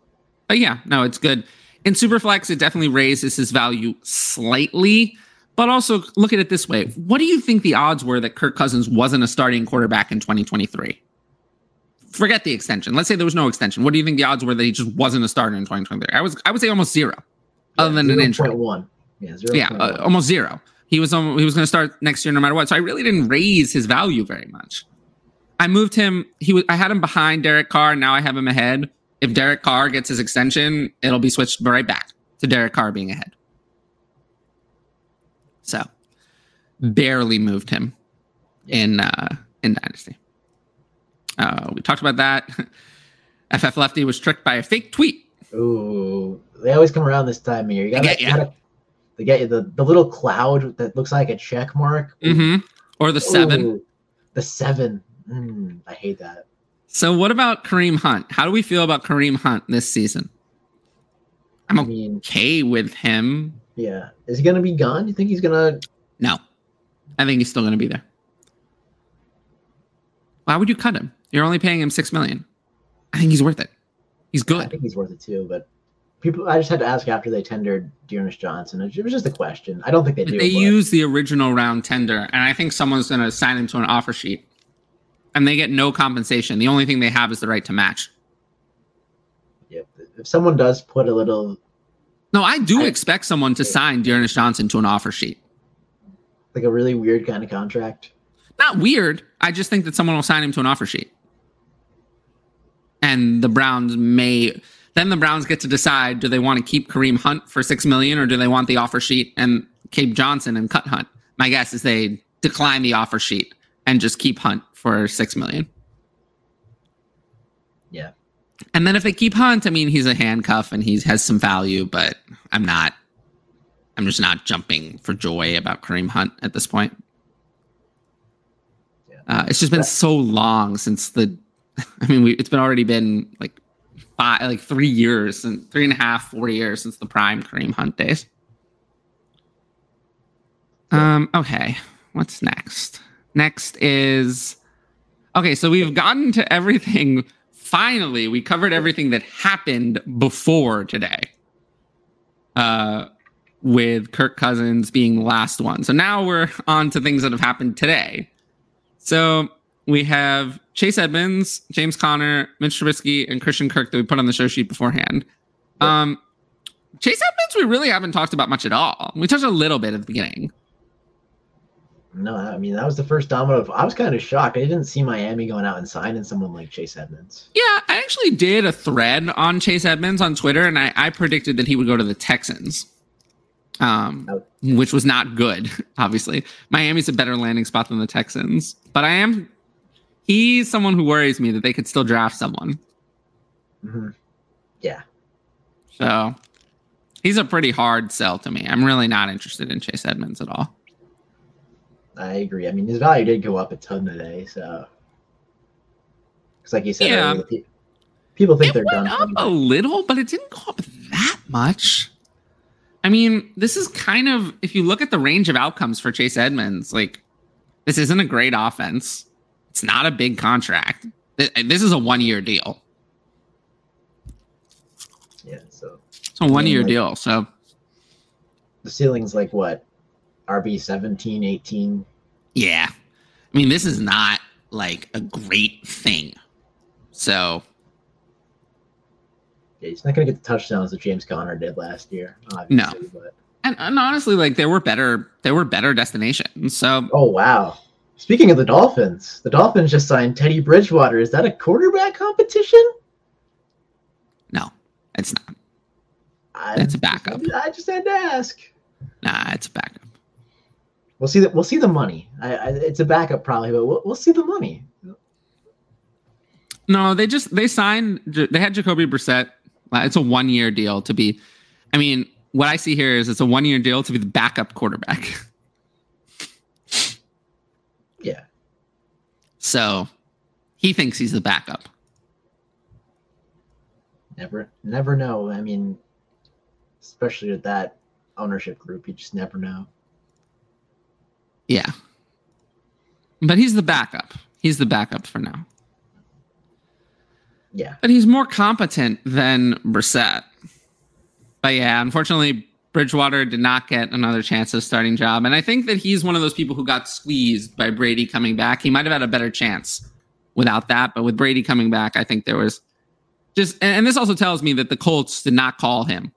but yeah, no, it's good. In Superflex, it definitely raises his value slightly. But also look at it this way: What do you think the odds were that Kirk Cousins wasn't a starting quarterback in 2023? Forget the extension. Let's say there was no extension. What do you think the odds were that he just wasn't a starter in 2023? I was, I would say almost zero, other than an injury. 1. Yeah, 0.1. Yeah, uh, almost zero. He was um, he was going to start next year no matter what. So I really didn't raise his value very much. I moved him. He was I had him behind Derek Carr. Now I have him ahead. If Derek Carr gets his extension, it'll be switched right back to Derek Carr being ahead. So barely moved him in uh, in Dynasty. Uh, we talked about that. FF Lefty was tricked by a fake tweet. Ooh, they always come around this time of year. You gotta, get you gotta they get you the, the little cloud that looks like a check mark. Mm-hmm. Or the seven. Ooh, the seven. Mm, I hate that. So what about Kareem Hunt? How do we feel about Kareem Hunt this season? I'm I mean, okay with him. Yeah. Is he gonna be gone? You think he's gonna No. I think he's still going to be there. Why would you cut him? You're only paying him 6 million. I think he's worth it. He's good. I think he's worth it too, but people I just had to ask after they tendered D'Ernest Johnson. It was just a question. I don't think they do. They use the original round tender and I think someone's going to sign him to an offer sheet. And they get no compensation. The only thing they have is the right to match. Yep. If someone does put a little No, I do I- expect someone to sign D'Ernest Johnson to an offer sheet. like a really weird kind of contract, not weird. I just think that someone will sign him to an offer sheet. And the Browns may then the Browns get to decide do they want to keep Kareem Hunt for six million or do they want the offer sheet and Cape Johnson and cut Hunt? My guess is they decline the offer sheet and just keep Hunt for six million. yeah. And then if they keep Hunt, I mean he's a handcuff and he has some value, but I'm not I'm just not jumping for joy about Kareem Hunt at this point. Yeah. Uh, it's just been so long since the. I mean, we, it's been already been like five, like three years and three and a half, four years since the prime Kareem Hunt days. Um. Okay. What's next? Next is okay. So we've gotten to everything. Finally, we covered everything that happened before today. Uh, with Kirk Cousins being the last one. So now we're on to things that have happened today. So we have Chase Edmonds, James Conner, Mitch Trubisky, and Christian Kirk that we put on the show sheet beforehand. Um, Chase Edmonds, we really haven't talked about much at all. We touched a little bit at the beginning. No, I mean that was the first domino. Of, I was kind of shocked. I didn't see Miami going out and signing someone like Chase Edmonds. Yeah, I actually did a thread on Chase Edmonds on Twitter, and I, I predicted that he would go to the Texans, um, Oh. which was not good. Obviously, Miami's a better landing spot than the Texans, but I am. He's someone who worries me that they could still draft someone. hmm Yeah, So he's a pretty hard sell to me. I'm really not interested in Chase Edmonds at all. I agree. I mean his value did go up a ton today, so because like you said, Yeah. earlier, people think it they're went done. up a little, but it didn't go up that much. I mean, this is kind of if you look at the range of outcomes for Chase Edmonds, like this isn't a great offense. It's not a big contract. This is a one year deal. Yeah, so It's a one year like- deal. So the ceiling's like what? RB 17, 18. yeah, I mean, this is not like a great thing. So Yeah, he's not gonna get the touchdowns that James Conner did last year, obviously. But and, and honestly, like there were better there were better destinations. So oh wow. Speaking of the Dolphins, the Dolphins just signed Teddy Bridgewater. Is that a quarterback competition? no, it's not. I, It's a backup. I just had to ask. Nah, it's a backup. We'll see that. We'll see the money. I, I, it's a backup probably, but we'll, we'll see the money. No, they just they signed. They had Jacoby Brissett. It's a one year deal to be. I mean, what I see here is it's a one year deal to be the backup quarterback. Yeah. So he thinks he's the backup. Never, never know. I mean, especially with that ownership group, you just never know. Yeah. But he's the backup. He's the backup for now. Yeah. But he's more competent than Brissett. But yeah, unfortunately, Bridgewater did not get another chance at a starting job. And I think that he's one of those people who got squeezed by Brady coming back. He might have had a better chance without that. But with Brady coming back, I think there was just, and, and this also tells me that the Colts did not call him.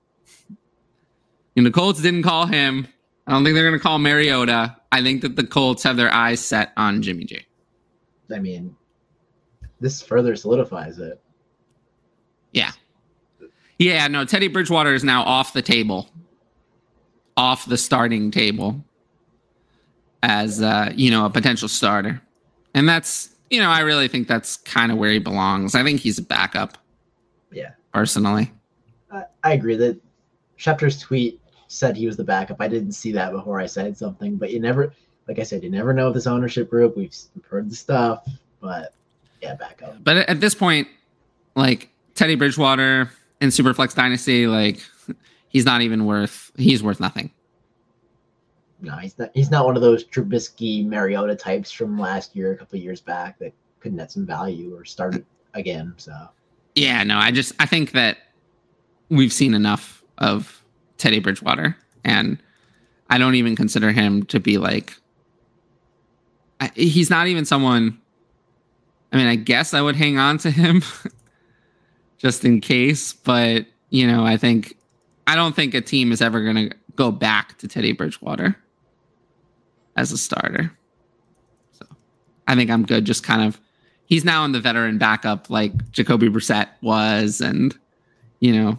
And the Colts didn't call him. I don't think they're going to call Mariota. I think that the Colts have their eyes set on Jimmy G. I mean, this further solidifies it. Yeah. Yeah, no, Teddy Bridgewater is now off the table. Off the starting table as uh, you know, a potential starter. And that's you know, I really think that's kind of where he belongs. I think he's a backup, Yeah. personally. I, I agree that Schefter's tweet said he was the backup. I didn't see that before I said something, but you never, like I said, you never know with this ownership group. We've heard the stuff, but yeah, backup. But at this point, like Teddy Bridgewater in Superflex Dynasty, like he's not even worth he's worth nothing. No, he's not. He's not one of those Trubisky, Mariota types from last year, a couple of years back that could net some value or started again. So Yeah, no, I just I think that we've seen enough of Teddy Bridgewater, and I don't even consider him to be like. I, he's not even someone. I mean, I guess I would hang on to him, just in case. But you know, I think I don't think a team is ever going to go back to Teddy Bridgewater as a starter. So I think I'm good. Just kind of he's now in the veteran backup like Jacoby Brissett was, and you know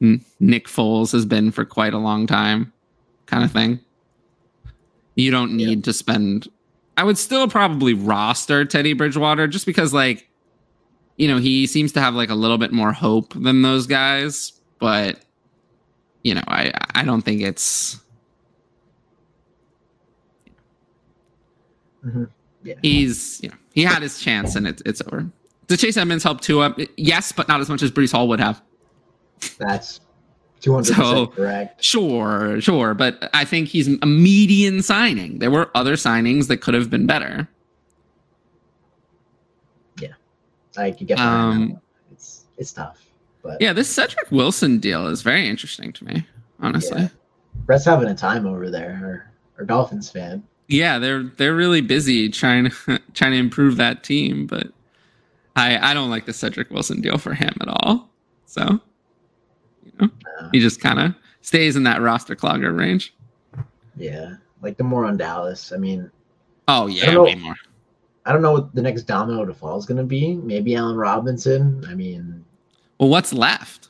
Nick Foles has been for quite a long time, kind of thing. You don't need to spend. I would still probably roster Teddy Bridgewater just because, like, you know, he seems to have like a little bit more hope than those guys, but you know, I I don't think it's Mhm. yeah, he's you know he had his chance and it's it's over. Does Chase Edmonds help too? Yes, but not as much as Breece Hall would have. That's two hundred So- percent correct. Sure, sure, but I think he's a median signing. There were other signings that could have been better. Yeah. I could get Um, that. It's it's tough, but Yeah, this Cedric Wilson deal is very interesting to me, honestly. Yeah. Brett's having a time over there, or, or Dolphins fan. Yeah, they're they're really busy trying to trying to improve that team, but I I don't like the Cedric Wilson deal for him at all. So He just kind of stays in that roster clogger range. yeah, like the more on Dallas. I mean, Oh yeah, know. way more. I don't know what the next domino to fall is going to be. Maybe Allen Robinson. I mean, Well, what's left?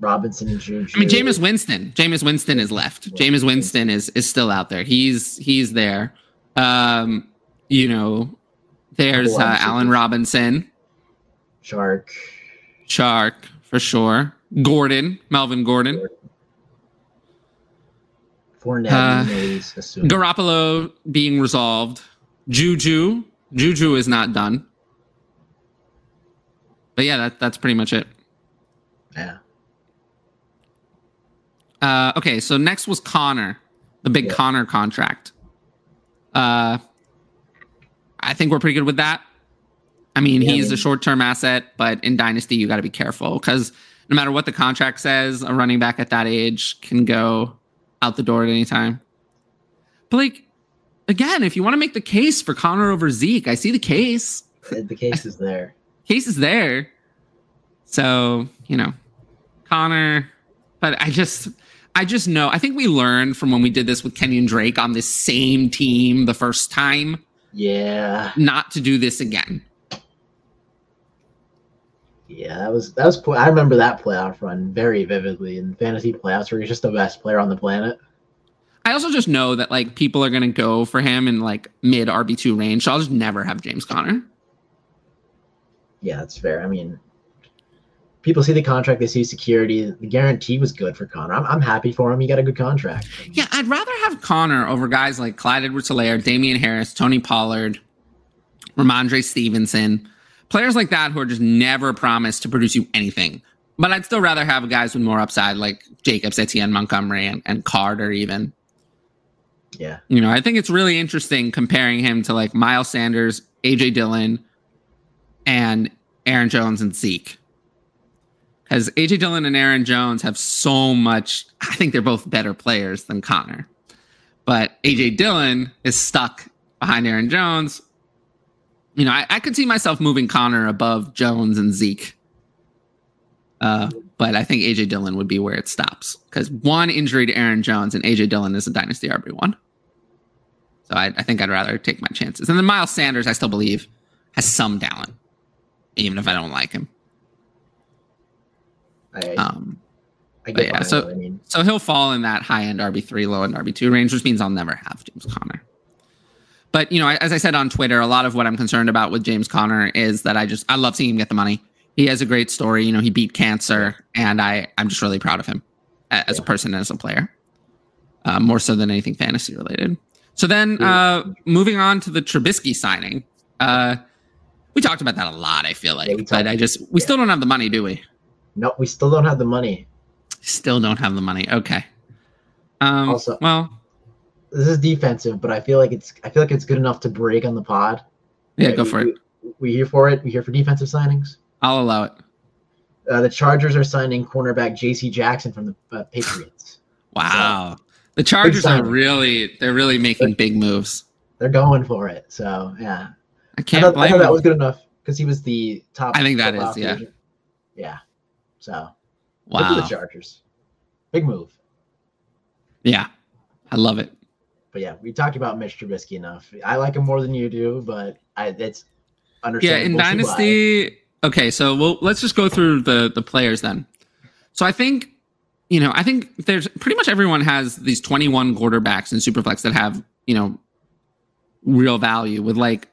Robinson and Juju. I mean, Jameis Winston. Jameis Winston is left. Jameis Winston is is still out there. He's he's there. Um, you know, there's uh, Allen. Robinson, Shark. Shark for sure. Gordon, Melvin Gordon, Fournette. Uh. Garoppolo being resolved. Juju, Juju is not done. But yeah, that that's pretty much it. yeah. Uh, okay, so next was Conner, the big Yeah. Conner contract. Uh, I, I think we're pretty good with that. I mean, Yeah, I he's mean- a short term asset, but in Dynasty, you got to be careful because no matter what the contract says, a running back at that age can go out the door at any time. But, like, again, if you want to make the case for Conner over Zeke, I see the case. The case is there. Case is there. So, you know, Conner, but I just. I just know. I think we learned from when we did this with Kenyon Drake on this same team the first time Yeah, not to do this again. Yeah, that was that was. I remember that playoff run very vividly in fantasy playoffs, where he's just the best player on the planet. I also just know that like people are gonna go for him in like mid RB two range. So I'll just never have James Conner. Yeah, that's fair. I mean, people see the contract, they see security. The guarantee was good for Conner. I'm, I'm happy for him. He got a good contract. Yeah, I'd rather have Conner over guys like Clyde Edwards-Helaire, Damien Harris, Tony Pollard, Rhamondre Stevenson, players like that who are just never promised to produce you anything. But I'd still rather have guys with more upside like Jacobs, Etienne, Montgomery, and, and Carter even. Yeah, You know, I think it's really interesting comparing him to like Miles Sanders, AJ Dillon, and Aaron Jones and Zeke. Because AJ Dillon and Aaron Jones have so much, I think they're both better players than Conner. But AJ Dillon is stuck behind Aaron Jones. You know, I, I could see myself moving Conner above Jones and Zeke. Uh, but I think AJ Dillon would be where it stops because one injury to Aaron Jones and AJ Dillon is a dynasty RB one. So I, I think I'd rather take my chances. And then Miles Sanders, I still believe, has some talent, even if I don't like him. I, Um, I get yeah, so- I mean, so he'll fall in that high end RB three, low end RB two range, which means I'll never have James Conner. But you know, as I said on Twitter, a lot of what I'm concerned about with James Conner is that I just I love seeing him get the money. He has a great story. You know, he beat cancer, and I I'm just really proud of him as a person and as a player, uh, more so than anything fantasy related. So then, uh, moving on to the Trubisky signing, uh, we talked about that a lot. I feel like, Yeah, but I just we yeah. still don't have the money, do we? no, we still don't have the money. Still don't have the money. Okay. Um, Also- well, This is defensive, but I feel like it's I feel like it's good enough to break on the pod. yeah, Uh, go we- for it. We, we here for it. We here for defensive signings. I'll allow it. Uh, the Chargers are signing cornerback J.C. Jackson from the uh, Patriots. Wow. The Chargers are really they're really making big moves. They're going for it. So yeah, I I can't thought, I thought that was good enough because he was the top. I think that is yeah. agent. Yeah. So for the Chargers. Big move. Yeah. I love it. But yeah, we talked about Mitch Trubisky enough. I like him more than you do, but I it's understandable. Yeah, in why. Dynasty. Okay, so we'll let's just go through the the players then. So I think you know, I think there's pretty much everyone has these 21 quarterbacks in Superflex that have, you know, real value with like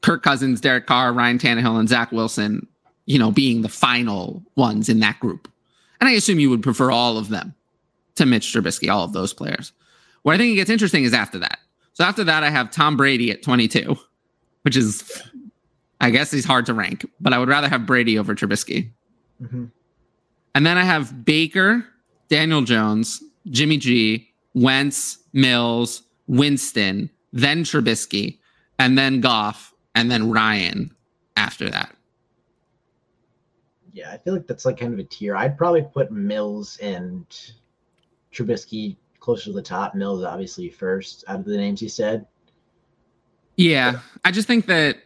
Kirk Cousins, Derek Carr, Ryan Tannehill, and Zach Wilson, you know, being the final ones in that group. And I assume you would prefer all of them to Mitch Trubisky, all of those players. What I think it gets interesting is after that. So after that, I have Tom Brady at 22, which is, I guess he's hard to rank, but I would rather have Brady over Trubisky. Mhm. And then I have Baker, Daniel Jones, Jimmy G, Wentz, Mills, Winston, then Trubisky, and then Goff, and then Ryan after that. Yeah, I feel like that's like kind of a tier. I'd probably put Mills and Trubisky closer to the top. Mills obviously first out of the names you said. Yeah, I just think that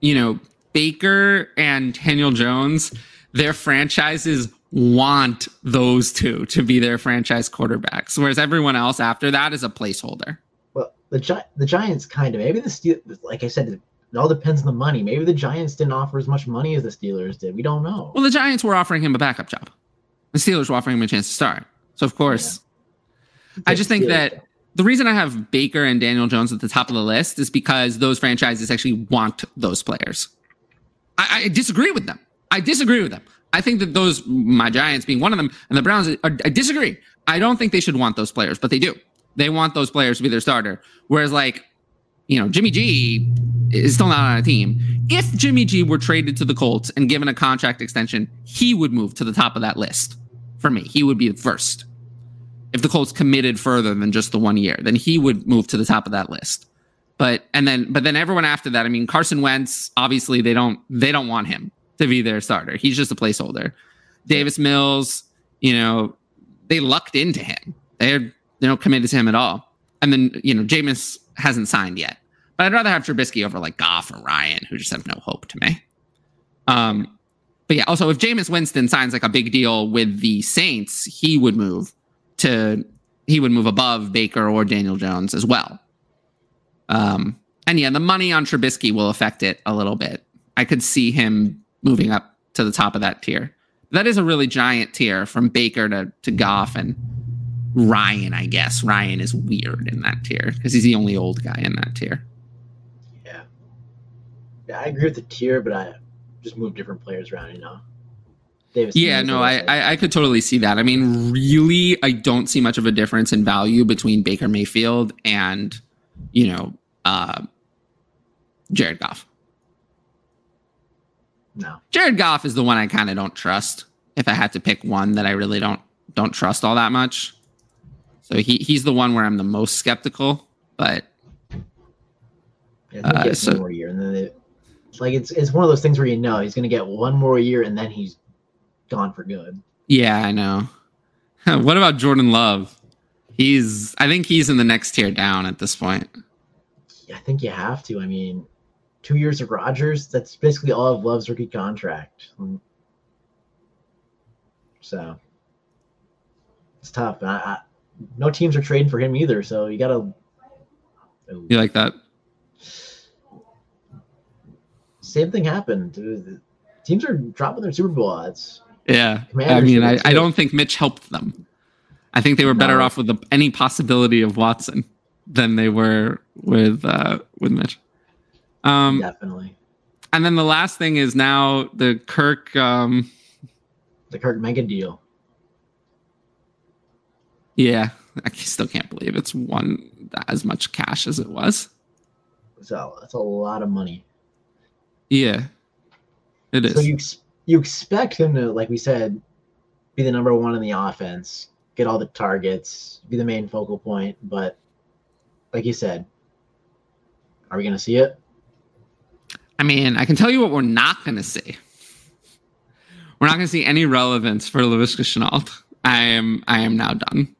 you know Baker and Daniel Jones, their franchises want those two to be their franchise quarterbacks, whereas everyone else after that is a placeholder. Well, the Gi- the Giants kind of maybe the Steel like I said, it all depends on the money. Maybe the Giants didn't offer as much money as the Steelers did. We don't know. Well, the Giants were offering him a backup job. The Steelers were offering him a chance to start. So of course, I just think that the reason I have Baker and Daniel Jones at the top of the list is because those franchises actually want those players. I, I disagree with them. I disagree with them. I think that those, my Giants being one of them, and the Browns, are, I disagree. I don't think they should want those players, but they do. They want those players to be their starter. Whereas, like, you know, Jimmy G is still not on a team. If Jimmy G were traded to the Colts and given a contract extension, he would move to the top of that list for me. He would be the first. If the Colts committed further than just the one year, then he would move to the top of that list. but and then but then everyone after that, I mean Carson Wentz, obviously they don't they don't want him to be their starter. He's just a placeholder. Davis Mills, you know, they lucked into him. They're they don't committed to him at all. And then, you know, Jameis hasn't signed yet. But I'd rather have Trubisky over like Goff or Ryan, who just have no hope to me. Um, but yeah, also if Jameis Winston signs like a big deal with the Saints, he would move to he would move above Baker or Daniel Jones as well. Um, and yeah, the money on Trubisky will affect it a little bit. I could see him moving up to the top of that tier. That is a really giant tier from Baker to, to Goff and Ryan, I guess. Ryan is weird in that tier because he's the only old guy in that tier. Yeah. Yeah, I agree with the tier, but I just move different players around, you know. Davis yeah, no, I, I, I could totally see that. I mean, really, I don't see much of a difference in value between Baker Mayfield and, you know, uh, Jared Goff. No, Jared Goff is the one I kind of don't trust. If I had to pick one that I really don't don't trust all that much, so he he's the one where I'm the most skeptical. But yeah, uh, so, one more year, and then it, like it's it's one of those things where you know he's going to get one more year, and then he's gone for good. Yeah, I know. what about Jordan Love? He's I think he's in the next tier down at this point. I think you have to. I mean, two years of Rodgers, that's basically all of Love's rookie contract. So it's tough. I, I, no teams are trading for him either, so you gotta. You like that? Same thing happened. Teams are dropping their Super Bowl odds. Yeah, Commanders I mean, I, I, don't think Mitch helped them. I think they were better no. off with the, any possibility of Watson than they were with uh, with Mitch. Um, Definitely. And then the last thing is now the Kirk. Um, the Kirk mega deal. Yeah, I still can't believe it's won as much cash as it was. So that's a lot of money. Yeah, it is. So you you expect him to, like we said, be the number one in the offense, get all the targets, be the main focal point, but like you said, are we going to see it? I mean, I can tell you what we're not going to see. We're not going to see any relevance for Laviska Shenault. I am I am now done.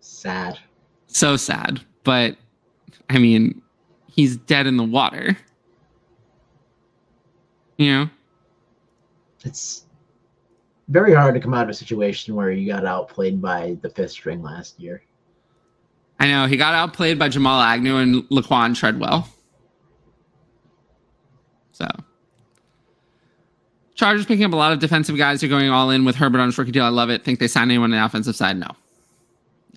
Sad. So sad. But I mean, he's dead in the water. You know? It's very hard to come out of a situation where you got outplayed by the fifth string last year. I know he got outplayed by Jamal Agnew and Laquan Treadwell. So Chargers picking up a lot of defensive guys are going all in with Herbert on his rookie deal. I love it. Think they signed anyone on the offensive side? No.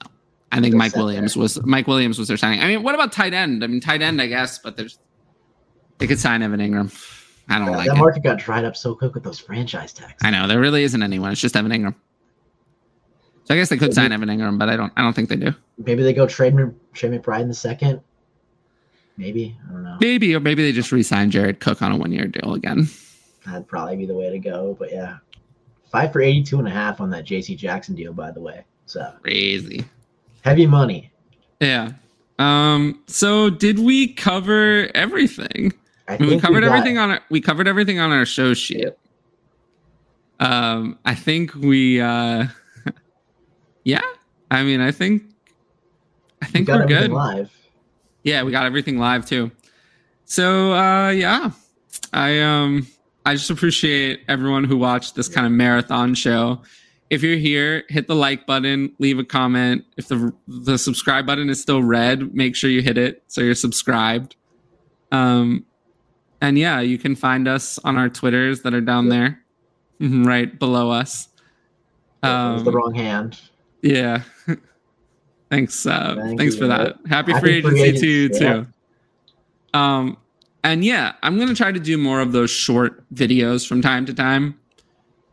No. I think Mike Williams there. was Mike Williams was their signing. I mean, what about tight end? I mean, tight end, I guess, but there's they could sign Evan Engram. I don't like that it. market got dried up so quick with those franchise tags. I know there really isn't anyone. It's just Evan Engram. So I guess they could sign Evan Engram, but I don't. I don't think they do. Maybe they go trade Trey McBride in the second. Maybe I don't know. Maybe or maybe they just re-sign Jared Cook on a one-year deal again. That'd probably be the way to go. But yeah, five for 82 and a half on that J.C. Jackson deal, by the way. So crazy, heavy money. Yeah. Um. So did we cover everything? I, mean, we covered we everything on our we covered everything on our show sheet. Um. I think we. uh yeah, I mean, I think, I think we're good. Live. Yeah, we got everything live too. So uh, yeah, I um I just appreciate everyone who watched this kind of marathon show. If you're here, hit the like button, leave a comment. If the the subscribe button is still red, make sure you hit it so you're subscribed. Um, and yeah, you can find us on our Twitters that are down there, right below us. Um, the wrong hand. Yeah. thanks. Uh, Thank thanks you, for that. Happy, Happy free agency, agency to you yeah. too. Um, and yeah, I'm gonna try to do more of those short videos from time to time.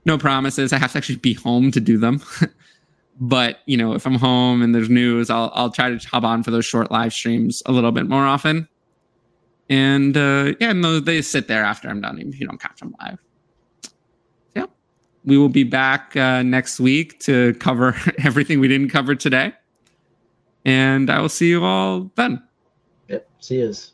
No promises. I have to actually be home to do them. but you know, if I'm home and there's news, I'll I'll try to hop on for those short live streams a little bit more often. And uh, yeah, and they sit there after I'm done, even if you don't catch them live Yeah. we will be back uh, next week to cover everything we didn't cover today. And I will see you all then. Yep. See yous.